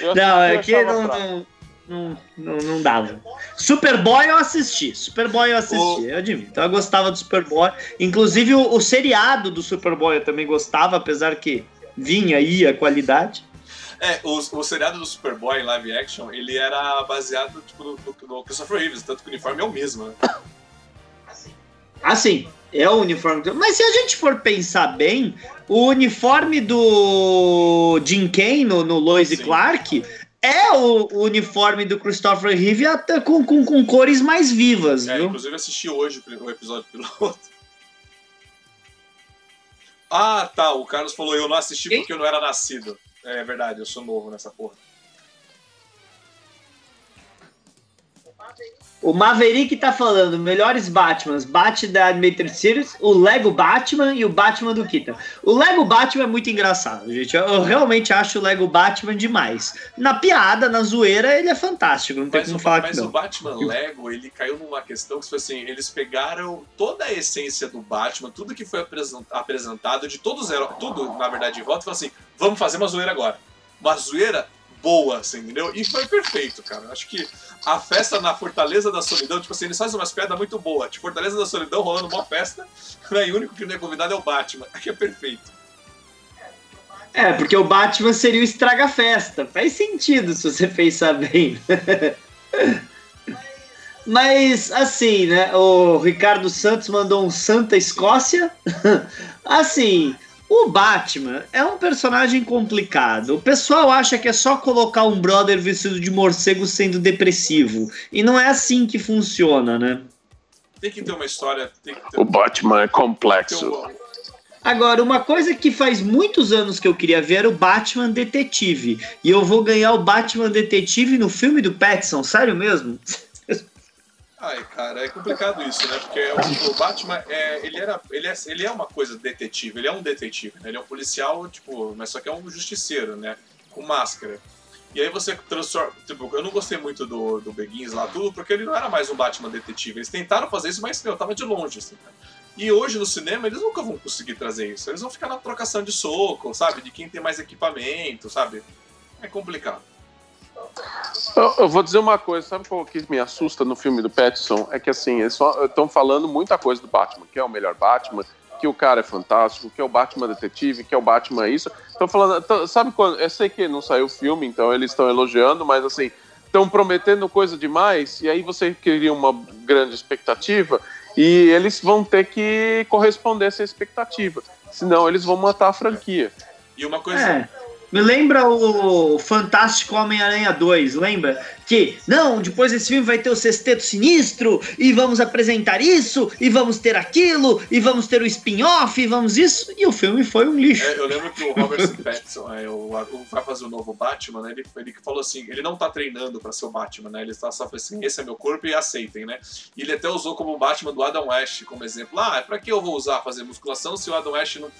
Speaker 2: Eu não, é que não, não, não, não, não, dava. Superboy eu assisti, Superboy eu assisti, o... eu admito. Então eu gostava do Superboy. Inclusive o, o seriado do Superboy eu também gostava, apesar que vinha aí a qualidade.
Speaker 1: É, o, o seriado do Superboy em live action, ele era baseado tipo, no, no Christopher Reeves, tanto que o uniforme é o mesmo, né?
Speaker 2: Ah, sim. É o uniforme. Mas se a gente for pensar bem, o uniforme do Jim Kane no, no Lois e Clark é o, o, uniforme do Christopher Reeve até com, com, com cores mais vivas. É, viu?
Speaker 1: inclusive assisti hoje o episódio piloto. Ah, tá. O Carlos falou: eu não assisti Quem? porque eu não era nascido. É verdade, eu sou novo nessa porra.
Speaker 2: O Maverick tá falando melhores Batmans, Bat da Animated Series, o Lego Batman e o Batman do Keaton. O Lego Batman é muito engraçado, gente. Eu realmente acho o Lego Batman demais. Na piada, na zoeira, ele é fantástico, não tem como falar
Speaker 1: mas
Speaker 2: que não.
Speaker 1: Mas o Batman Lego, ele caiu numa questão que foi assim, eles pegaram toda a essência do Batman, tudo que foi apresentado, de todos os heróis, tudo, na verdade, em volta, e falou assim, vamos fazer uma zoeira agora. Uma zoeira boa, assim, entendeu? E foi perfeito, cara. Acho que a festa na Fortaleza da Solidão, tipo assim, eles fazem umas piadas muito boas. Tipo, Fortaleza da Solidão rolando uma festa, né? e o único que não é convidado é o Batman. Aqui é perfeito.
Speaker 2: É, porque o Batman seria o estraga-festa. Faz sentido se você pensar bem. Mas, assim, né? O Ricardo Santos mandou um Santa Escócia. assim, o Batman é um personagem complicado. O pessoal acha que é só colocar um brother vestido de morcego sendo depressivo. E não é assim que funciona, né?
Speaker 1: Tem que ter uma história. Ter...
Speaker 3: O Batman é complexo.
Speaker 2: Agora, uma coisa que faz muitos anos que eu queria ver era o Batman Detetive. E eu vou ganhar o Batman Detetive no filme do Pattinson, sério mesmo?
Speaker 1: Ai, cara, é complicado isso, né? Porque o, Batman, é, ele, era, ele, é, ele é uma coisa detetive, ele é um detetive, né? Ele é um policial, tipo, mas só que é um justiceiro, né? Com máscara. E aí você transforma. Tipo, eu não gostei muito do, do Beguins lá, tudo, porque ele não era mais um Batman detetive. Eles tentaram fazer isso, mas meu, tava de longe, assim, né? E hoje no cinema eles nunca vão conseguir trazer isso. Eles vão ficar na trocação de soco, sabe? De quem tem mais equipamento, sabe? É complicado.
Speaker 3: Eu, eu, vou dizer uma coisa, sabe o que me assusta no filme do Pattinson? É que assim, eles estão falando muita coisa do Batman, que é o melhor Batman, que o cara é fantástico, que é o Batman detetive, que é o Batman isso. Estão falando, tão, sabe quando? Eu sei que não saiu o filme, então eles estão elogiando, mas assim, estão prometendo coisa demais, e aí você cria uma grande expectativa, E eles vão ter que corresponder a essa expectativa. Senão eles vão matar a franquia.
Speaker 1: E uma coisa.
Speaker 2: É. Me lembra o Fantástico Homem-Aranha 2, lembra? Que, não, depois desse filme vai ter o Sexteto Sinistro, e vamos apresentar isso, e vamos ter aquilo, e vamos ter o spin-off, e vamos isso, e o filme foi um lixo.
Speaker 1: É, eu lembro que o Robert Pattinson, é, o, o, vai fazer o novo Batman, né, ele, ele falou assim, ele não tá treinando pra ser o Batman, né, ele tá só assim, esse é meu corpo e aceitem, né. E ele até usou como Batman do Adam West como exemplo. Ah, pra que eu vou usar fazer musculação se o Adam West não,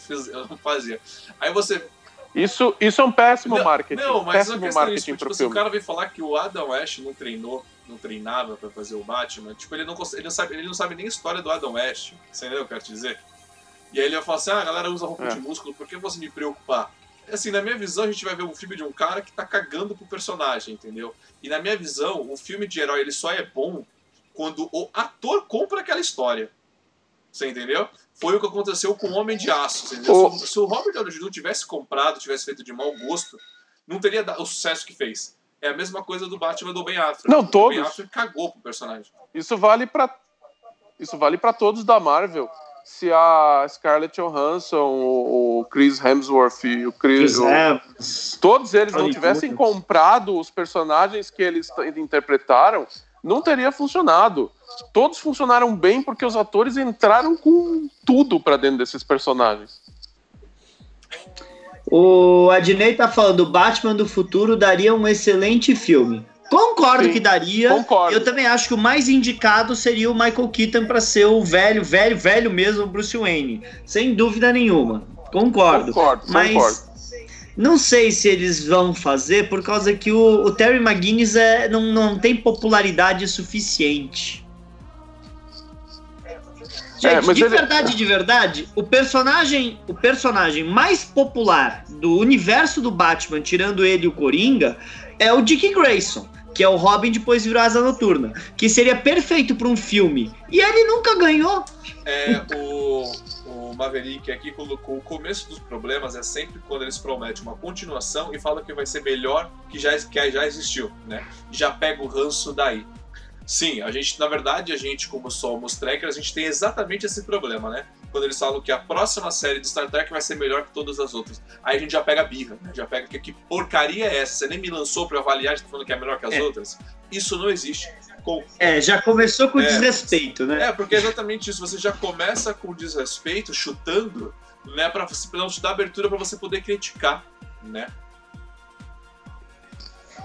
Speaker 1: não fazia? Aí você
Speaker 3: isso, isso é um péssimo
Speaker 1: não,
Speaker 3: marketing.
Speaker 1: Não, mas
Speaker 3: péssimo
Speaker 1: a
Speaker 3: marketing
Speaker 1: é tipo,
Speaker 3: pro
Speaker 1: tipo,
Speaker 3: filme.
Speaker 1: o cara veio falar que o Adam West não treinou, não treinava pra fazer o Batman, tipo, ele não, ele não, sabe, ele não sabe nem a história do Adam West. Você entendeu o que eu quero te dizer? E aí ele vai falar assim, ah, a galera usa roupa
Speaker 3: É.
Speaker 1: de músculo, por que você me preocupar? Assim, na minha visão, a gente vai ver um filme de um cara que tá cagando pro personagem, entendeu? E na minha visão, o filme de herói ele só é bom quando o ator compra aquela história. Você entendeu? Foi o que aconteceu com o Homem de Aço. você entendeu?
Speaker 3: O-
Speaker 1: Se, o- se o Robert Downey Jr. tivesse comprado, tivesse feito de mau gosto, não teria dado o sucesso que fez. É a mesma coisa do Batman do Ben Affleck.
Speaker 3: Não,
Speaker 1: O
Speaker 3: todos.
Speaker 1: Ben Affleck cagou pro personagem.
Speaker 3: Isso vale para isso vale para todos da Marvel. Se a Scarlett Johansson, o, o Chris Hemsworth e o Chris, o-
Speaker 2: Evans.
Speaker 3: todos eles não tivessem comprado os personagens que eles interpretaram, não teria funcionado. Todos funcionaram bem porque os atores entraram com tudo pra dentro desses personagens.
Speaker 2: O Adnei tá falando, Batman do futuro daria um excelente filme. Concordo
Speaker 3: Sim,
Speaker 2: que daria.
Speaker 3: concordo.
Speaker 2: Eu também acho que o mais indicado seria o Michael Keaton para ser o velho, velho, velho mesmo Bruce Wayne. Sem dúvida nenhuma. Concordo.
Speaker 3: Concordo,
Speaker 2: Mas
Speaker 3: concordo.
Speaker 2: Não sei se eles vão fazer por causa que o, o Terry McGuinness é, não, não tem popularidade suficiente. Gente,
Speaker 3: É, mas
Speaker 2: de
Speaker 3: ele-
Speaker 2: verdade, de verdade, o personagem, o personagem mais popular do universo do Batman, tirando ele e o Coringa, é o Dick Grayson, que é o Robin depois virou Asa Noturna, que seria perfeito para um filme. E ele nunca ganhou.
Speaker 1: É, o, o Maverick aqui colocou o começo dos problemas é sempre quando eles prometem uma continuação e falam que vai ser melhor que já, que já existiu, né? Já pega o ranço daí. Sim, a gente, na verdade, a gente, como somos trekkers, a gente tem exatamente esse problema, né? Quando eles falam que a próxima série de Star Trek vai ser melhor que todas as outras. Aí a gente já pega a birra, né? Já pega que, que porcaria é essa? Você nem me lançou pra eu avaliar, tá falando que é melhor que as
Speaker 2: É.
Speaker 1: outras? Isso não existe. Com
Speaker 2: É, já começou com
Speaker 1: É.
Speaker 2: desrespeito, né?
Speaker 1: é, porque é exatamente isso. Você já começa com desrespeito, chutando, né, pra você- não te dar abertura pra você poder criticar, né?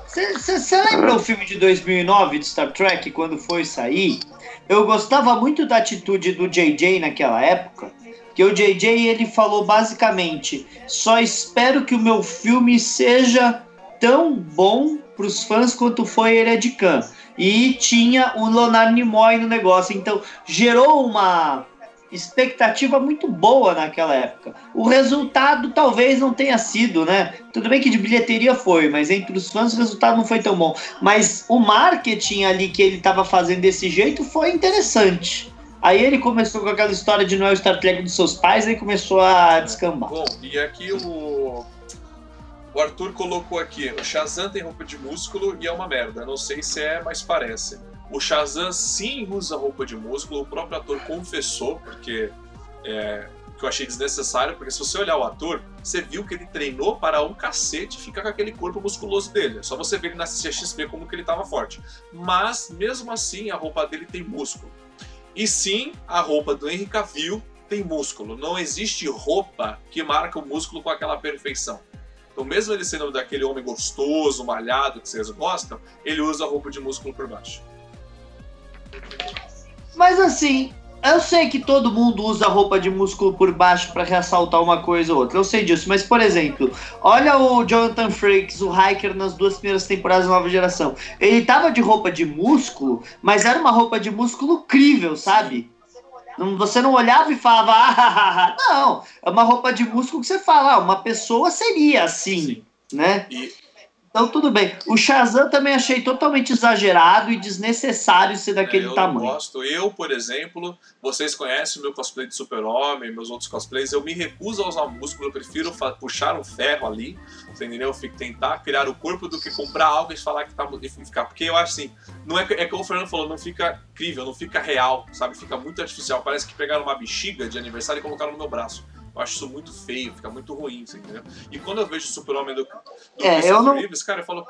Speaker 2: Você lembra o filme de 2009 de Star Trek, quando foi sair? Eu gostava muito da atitude do JJ naquela época, que o JJ ele falou basicamente: só espero que o meu filme seja tão bom pros fãs quanto foi Hered Khan. E tinha o Leonardo Nimoy no negócio, então gerou uma expectativa muito boa naquela época. O resultado talvez não tenha sido, né? Tudo bem que de bilheteria foi, mas entre os fãs o resultado não foi tão bom. Mas o marketing ali que ele estava fazendo desse jeito foi interessante. Aí ele começou com aquela história de não é o Star Trek dos seus pais, aí começou a descambar.
Speaker 1: Bom, e aqui o. O Arthur colocou aqui: o Shazam tem roupa de músculo e é uma merda. Não sei se é, mas parece. O Shazam sim usa roupa de músculo, o próprio ator confessou, porque. É, que eu achei desnecessário, porque se você olhar o ator, você viu que ele treinou para um cacete ficar com aquele corpo musculoso dele. É só você ver ele na CXP como que ele estava forte. Mas, mesmo assim, a roupa dele tem músculo. E sim, a roupa do Henry Cavill tem músculo. Não existe roupa que marca o músculo com aquela perfeição. Então, mesmo ele sendo daquele homem gostoso, malhado, que vocês gostam, ele usa a roupa de músculo por baixo.
Speaker 2: Mas assim, eu sei que todo mundo usa roupa de músculo por baixo para ressaltar uma coisa ou outra. Eu sei disso, mas por exemplo, olha o Jonathan Frakes, o Hiker nas duas primeiras temporadas da Nova Geração. Ele tava de roupa de músculo, mas era uma roupa de músculo crível, sabe? Você não olhava e falava, ah, não, é uma roupa de músculo que você fala, ah, uma pessoa seria assim, né?
Speaker 1: E
Speaker 2: Então tudo bem. O Shazam também achei totalmente exagerado e desnecessário ser daquele
Speaker 1: é, eu
Speaker 2: tamanho.
Speaker 1: Eu gosto. Eu, por exemplo, vocês conhecem o meu cosplay de super-homem, meus outros cosplays, eu me recuso a usar músculo, eu prefiro puxar um ferro ali, você entendeu? Tentar criar o corpo do que comprar algo e falar que tá ficar. Porque eu acho assim, não é, é que o Fernando falou, não fica incrível, não fica real, sabe? Fica muito artificial. Parece que pegaram uma bexiga de aniversário e colocaram no meu braço. Eu acho isso muito feio, fica muito ruim, entendeu? E quando eu vejo o Super-Homem do, do
Speaker 2: é, eu não...
Speaker 1: Reeves, cara, eu falo,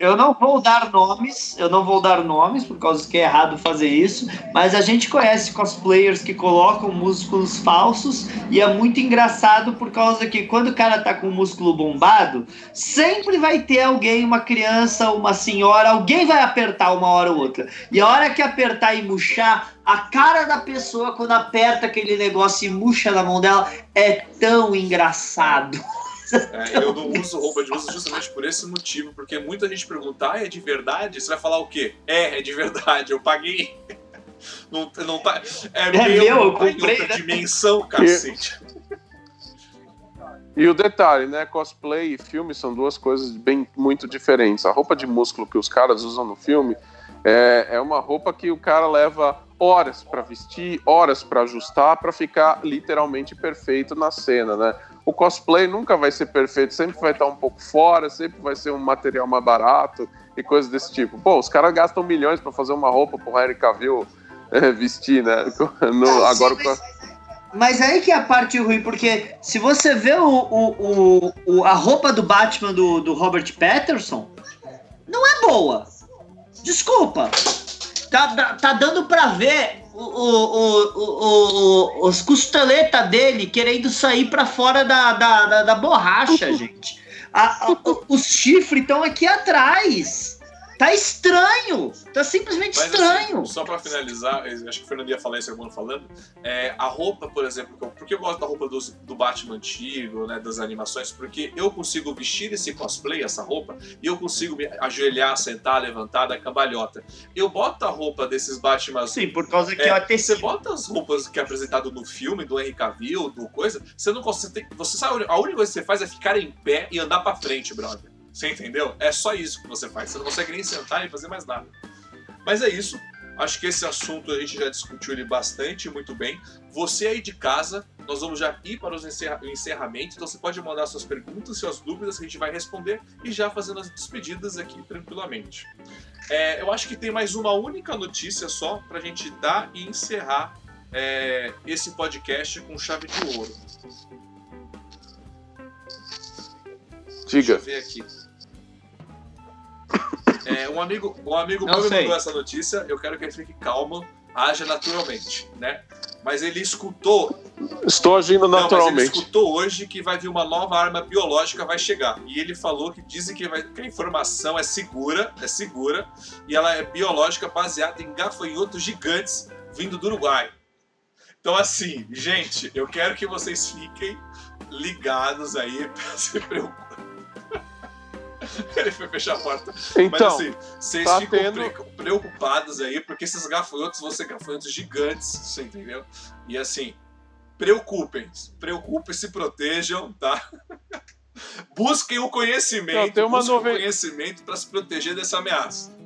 Speaker 2: eu não vou dar nomes, eu não vou dar nomes por causa que é errado fazer isso, mas a gente conhece cosplayers que colocam músculos falsos e é muito engraçado por causa que quando o cara tá com o músculo bombado, sempre vai ter alguém, uma criança, uma senhora, alguém vai apertar uma hora ou outra. E a hora que apertar e murchar, a cara da pessoa quando aperta aquele negócio e murcha na mão dela é tão engraçado.
Speaker 1: É, eu não uso roupa de uso justamente por esse motivo, porque muita gente pergunta, ah, é de verdade? Você vai falar o quê? É, é de verdade, eu paguei. Não, não tá. É, é meu, meu eu tá comprei, outra né? dimensão, cacete.
Speaker 3: E o detalhe, né? Cosplay e filme são duas coisas bem muito diferentes. A roupa de músculo que os caras usam no filme é, é uma roupa que o cara leva horas para vestir, horas para ajustar, para ficar literalmente perfeito na cena, né? O cosplay nunca vai ser perfeito, sempre vai estar um pouco fora, sempre vai ser um material mais barato e coisas desse tipo. Pô, os caras gastam milhões para fazer uma roupa pro Henry Cavill é, vestir, né? No, agora
Speaker 2: mas, mas aí que é a parte ruim, porque se você vê o, o, o, a roupa do Batman do, do Robert Patterson, não é boa. Desculpa. Tá, tá, tá dando pra ver o, o, o, os costeletas dele querendo sair pra fora da, da, da, da borracha, gente. A, a, os chifres estão aqui atrás. Tá estranho. Tá simplesmente Mas, assim, estranho.
Speaker 1: Assim, só pra finalizar, acho que o Fernando ia falar isso alguma falando. É, a roupa, por exemplo, porque eu gosto da roupa do, do Batman antigo, né? Das animações, porque eu consigo vestir esse cosplay, essa roupa, e eu consigo me ajoelhar, sentar, levantar da cambalhota. Eu boto a roupa desses Batman.
Speaker 2: Sim, por causa que é,
Speaker 1: é Você bota as roupas que é apresentado no filme, do Henry Cavill, do coisa, você não consegue. Você sabe, a única coisa que você faz é ficar em pé e andar pra frente, brother. Você entendeu? É só isso que você faz. Você não consegue nem sentar e fazer mais nada. Mas é isso. Acho que esse assunto a gente já discutiu ele bastante, muito bem. Você aí de casa, nós vamos já ir para os encerra encerramentos, então você pode mandar suas perguntas, suas dúvidas, que a gente vai responder e já fazendo as despedidas aqui tranquilamente. É, eu acho que tem mais uma única notícia só para a gente dar e encerrar é, esse podcast com chave de ouro. Diga. Deixa eu ver aqui. É, um amigo, um amigo meu me mandou essa notícia, eu quero que ele fique calmo, haja naturalmente, né? Mas ele escutou.
Speaker 3: Estou agindo naturalmente. Não,
Speaker 1: ele escutou hoje que vai vir uma nova arma biológica vai chegar. E ele falou que dizem que, vai, que a informação é segura, é segura, e ela é biológica baseada em gafanhotos gigantes vindo do Uruguai. Então, assim, gente, eu quero que vocês fiquem ligados aí, se preocupem Ele foi fechar a porta. Então, Mas assim, vocês tá ficam tendo... preocupados aí, porque esses gafanhotos vão ser gafanhotos gigantes, você entendeu? E assim, preocupem, preocupem, se protejam, tá? busquem o conhecimento, busquem
Speaker 3: nuvem...
Speaker 1: o conhecimento para se proteger dessa ameaça.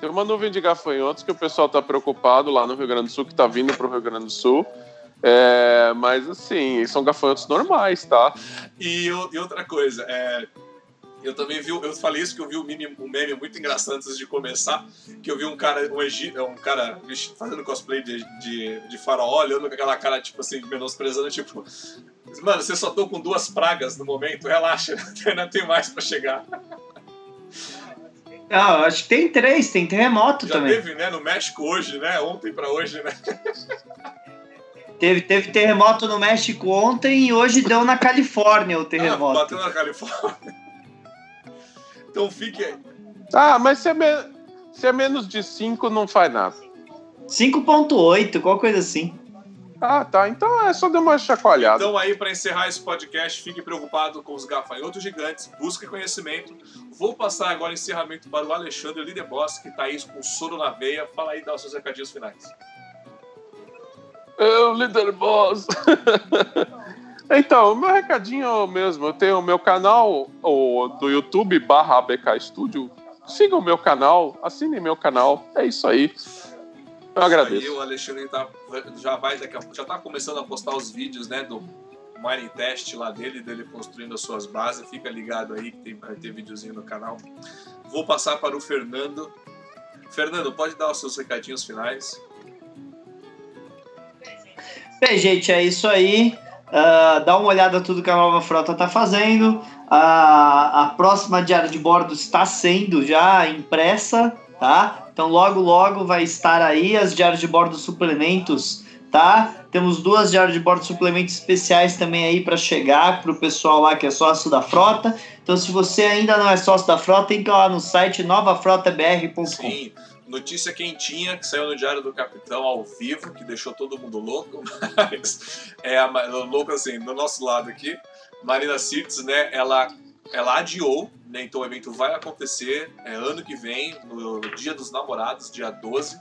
Speaker 3: Tem uma nuvem de gafanhotos que o pessoal está preocupado lá no Rio Grande do Sul, que está vindo para o Rio Grande do Sul. É, mas assim, são gafanhotos normais, tá?
Speaker 1: E, e outra coisa, é, eu também vi, eu falei isso que eu vi um meme, um meme muito engraçado antes de começar, que eu vi um cara, um, Egito, um cara fazendo cosplay de, de, de faraó, olhando com aquela cara, tipo assim, menosprezando, tipo, mano, você só tô com duas pragas no momento, relaxa, ainda tem mais pra chegar.
Speaker 2: Ah, acho que tem três, tem terremoto
Speaker 1: Já
Speaker 2: também.
Speaker 1: teve, né, no México hoje, né, ontem pra hoje, né.
Speaker 2: Teve, teve terremoto no México ontem e hoje deu na Califórnia o terremoto.
Speaker 1: Ah, bateu na Califórnia. Então fique aí.
Speaker 3: Ah, mas se é, me... se é menos de 5 não faz nada.
Speaker 2: 5.8, qual coisa assim.
Speaker 3: Ah, tá. Então é só dar uma chacoalhada.
Speaker 1: Então aí, para encerrar esse podcast, fique preocupado com os gafanhotos gigantes, busque conhecimento. Vou passar agora o encerramento para o Alexandre Lideboss, que está aí com soro na veia. Fala aí, dá os seus recadinhos finais.
Speaker 3: Eu, líder boss. Então, o meu recadinho mesmo, eu tenho o meu canal o, do YouTube barra ABK Studio. Siga o meu canal, assine meu canal, é isso aí. Eu agradeço.
Speaker 1: Aí o Alexandre tá, já vai daqui a, já tá começando a postar os vídeos, né, do mining test lá dele, dele construindo as suas bases. Fica ligado aí que tem, vai ter videozinho no canal. Vou passar para o Fernando. Fernando, pode dar os seus recadinhos finais.
Speaker 2: Bem, gente, é isso aí. Uh, dá uma olhada tudo que a nova frota está fazendo. Uh, a próxima diária de bordo está sendo já impressa, tá? Então logo logo vai estar aí as diárias de bordo suplementos, tá? Temos duas diárias de bordo suplementos especiais também aí para chegar para o pessoal lá que é sócio da frota. Então se você ainda não é sócio da frota, entra lá no site novafrotabr.com.
Speaker 1: Notícia quentinha que saiu no Diário do Capitão ao vivo, que deixou todo mundo louco, mas é louco assim, do nosso lado aqui. Marina Sirtes, né, ela, ela adiou, né, então o evento vai acontecer é, ano que vem, no Dia dos Namorados, dia 12.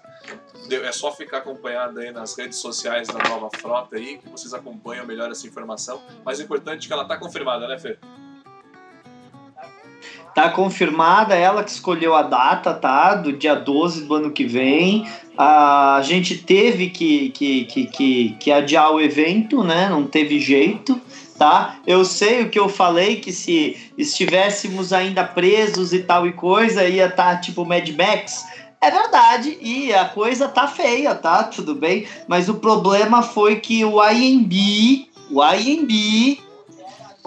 Speaker 1: É só ficar acompanhado aí nas redes sociais da Nova Frota aí, que vocês acompanham melhor essa informação. Mas o importante é que ela está confirmada, né, Fê?
Speaker 2: Tá confirmada ela que escolheu a data, tá? Do dia 12 do ano que vem. A gente teve que, que, que, que, que adiar o evento, né? Não teve jeito tá? Eu sei o que eu falei, que se estivéssemos ainda presos e tal e coisa, ia estar tá, tipo Mad Max. É verdade, e a coisa tá feia, tá? Tudo bem, mas o problema foi que o IMB, o IMB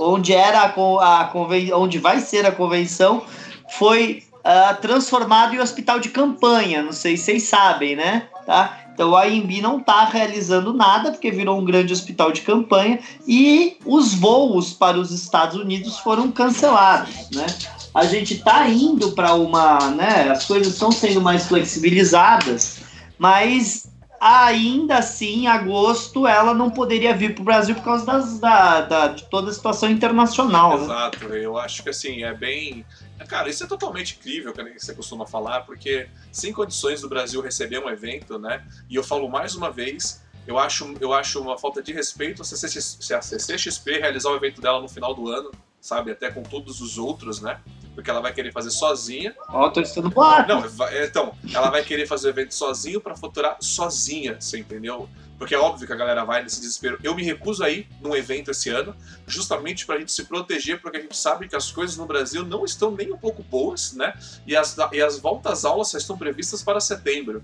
Speaker 2: onde era a, a conven... onde vai ser a convenção, foi uh, transformado em hospital de campanha. Não sei se vocês sabem, né? Tá? Então a IMB não está realizando nada porque virou um grande hospital de campanha e os voos para os Estados Unidos foram cancelados, né? A gente está indo para uma, né? As coisas estão sendo mais flexibilizadas, mas ainda assim, em agosto, ela não poderia vir para o Brasil por causa das, da, da, de toda a situação internacional.
Speaker 1: Né? Exato, né? eu acho que assim, é bem. Cara, isso é totalmente incrível que você costuma falar, porque sem condições do Brasil receber um evento, né? E eu falo mais uma vez, eu acho, eu acho uma falta de respeito se a CCXP realizar o evento dela no final do ano, sabe? Até com todos os outros, né? Porque ela vai querer fazer sozinha.
Speaker 2: Ó, oh, tô estando.
Speaker 1: Não, é, então, ela vai querer fazer o evento sozinho para faturar sozinha, você entendeu? Porque é óbvio que a galera vai nesse desespero. Eu me recuso a ir num evento esse ano, justamente para a gente se proteger, porque a gente sabe que as coisas no Brasil não estão nem um pouco boas, né? E as, e as voltas aulas só estão previstas para setembro,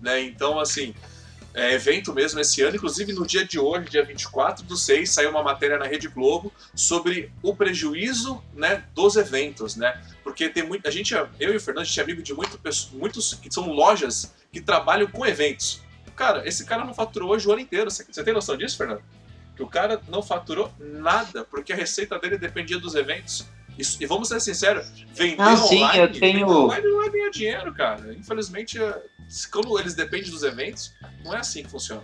Speaker 1: né? Então, assim, é, evento mesmo esse ano. Inclusive, no dia de hoje, dia 24 do 6, saiu uma matéria na Rede Globo sobre o prejuízo né, dos eventos, né? Porque tem muita. A gente, eu e o Fernando, a gente é amigo de muito, muitos que são lojas que trabalham com eventos. Cara, esse cara não faturou hoje o ano inteiro. Você, você tem noção disso, Fernando? Que o cara não faturou nada, porque a receita dele dependia dos eventos. Isso, e vamos ser sinceros, vender ah, online, sim, eu tenho... online não é ganhar dinheiro, cara. Infelizmente, quando eles dependem dos eventos, não é assim que funciona.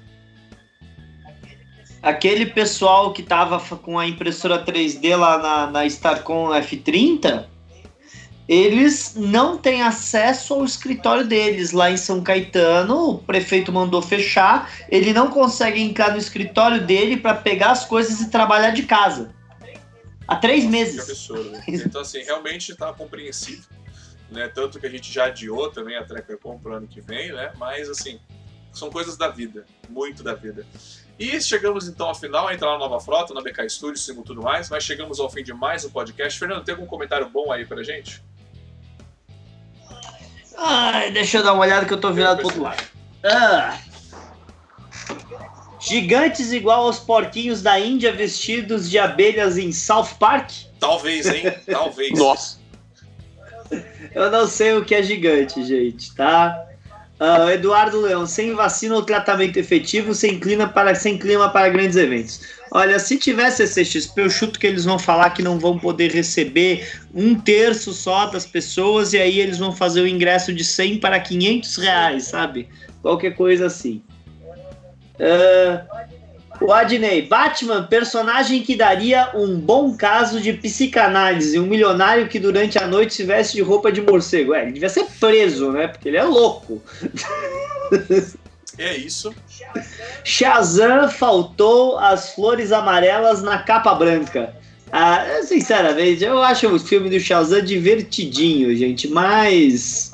Speaker 2: Aquele pessoal que tava com a impressora 3D lá na, na Starcom F30, eles não têm acesso ao escritório deles lá em São Caetano. O prefeito mandou fechar. Ele não consegue entrar no escritório dele para pegar as coisas e trabalhar de casa. Há três meses. Que
Speaker 1: absurdo. Então, assim, realmente está compreensível. Né? Tanto que a gente já adiou também a TrecaCon para o ano que vem, né? Mas, assim, são coisas da vida. Muito da vida. E chegamos então ao final, entrar na nova frota, na BK Studios e tudo mais, mas chegamos ao fim de mais um podcast. Fernando, tem algum comentário bom aí pra gente?
Speaker 2: Ai, deixa eu dar uma olhada que eu tô virado pro outro lado. Ah. Gigantes igual aos porquinhos da Índia vestidos de abelhas em South Park?
Speaker 1: Talvez, hein? Talvez.
Speaker 3: Nossa.
Speaker 2: Eu não sei o que é gigante, gente, tá? Uh, Eduardo Leão, sem vacina ou tratamento efetivo, sem clima, para, sem clima para grandes eventos. Olha, se tivesse CCXP, eu chuto que eles vão falar que não vão poder receber um terço só das pessoas e aí eles vão fazer o ingresso de 100 para 500 reais, sabe? Qualquer coisa assim. Uh, o Adnei, Batman, personagem que daria um bom caso de psicanálise, um milionário que durante a noite se veste de roupa de morcego. É, ele devia ser preso, né? Porque ele é louco.
Speaker 1: É isso.
Speaker 2: Shazam faltou as flores amarelas na capa branca. Ah, sinceramente, eu acho o filme do Shazam divertidinho, gente, mas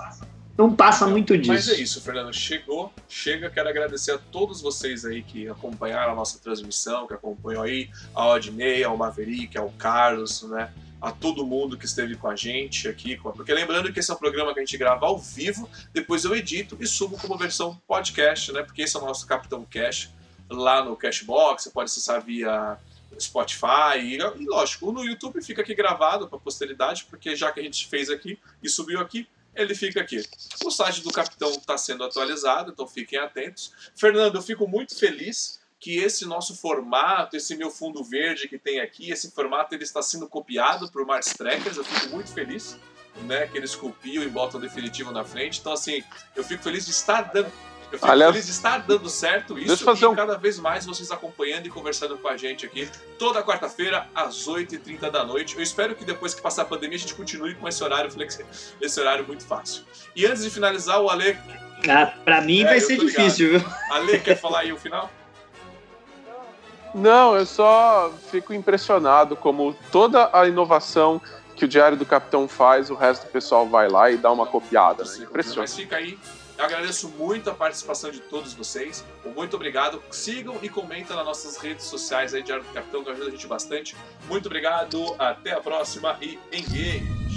Speaker 2: não passa muito disso.
Speaker 1: Mas é isso, Fernando. Chegou, chega. Quero agradecer a todos vocês aí que acompanharam a nossa transmissão, que acompanham aí, a Odnei, ao Maverick, ao Carlos, né? a todo mundo que esteve com a gente aqui. Porque lembrando que esse é um programa que a gente grava ao vivo, depois eu edito e subo como versão podcast, né? Porque esse é o nosso Capitão Cash lá no Cashbox, você pode acessar via Spotify e, e lógico, no YouTube fica aqui gravado para posteridade, porque já que a gente fez aqui e subiu aqui, ele fica aqui. O site do Capitão está sendo atualizado, então fiquem atentos. Fernando, eu fico muito feliz que esse nosso formato, esse meu fundo verde que tem aqui, esse formato ele está sendo copiado por Mars Trekkers, eu fico muito feliz, né, que eles copiam e botam definitivo na frente. Então assim, eu fico feliz de estar dando eu fico Aliás, feliz de estar dando certo isso e um... cada vez mais vocês acompanhando e conversando com a gente aqui toda quarta-feira às 8h30 da noite. Eu espero que depois que passar a pandemia a gente continue com esse horário flexível, esse horário muito fácil. E antes de finalizar, o Ale...
Speaker 2: Ah, pra mim é, vai ser difícil, viu?
Speaker 1: Ale, quer falar aí o final?
Speaker 3: Não, eu só fico impressionado como toda a inovação que o Diário do Capitão faz, o resto do pessoal vai lá e dá uma copiada. Né? Impressionante.
Speaker 1: Mas fica aí. Eu agradeço muito a participação de todos vocês. Muito obrigado. Sigam e comentem nas nossas redes sociais aí, Diário do Capitão, que ajuda a gente bastante. Muito obrigado. Até a próxima e em game.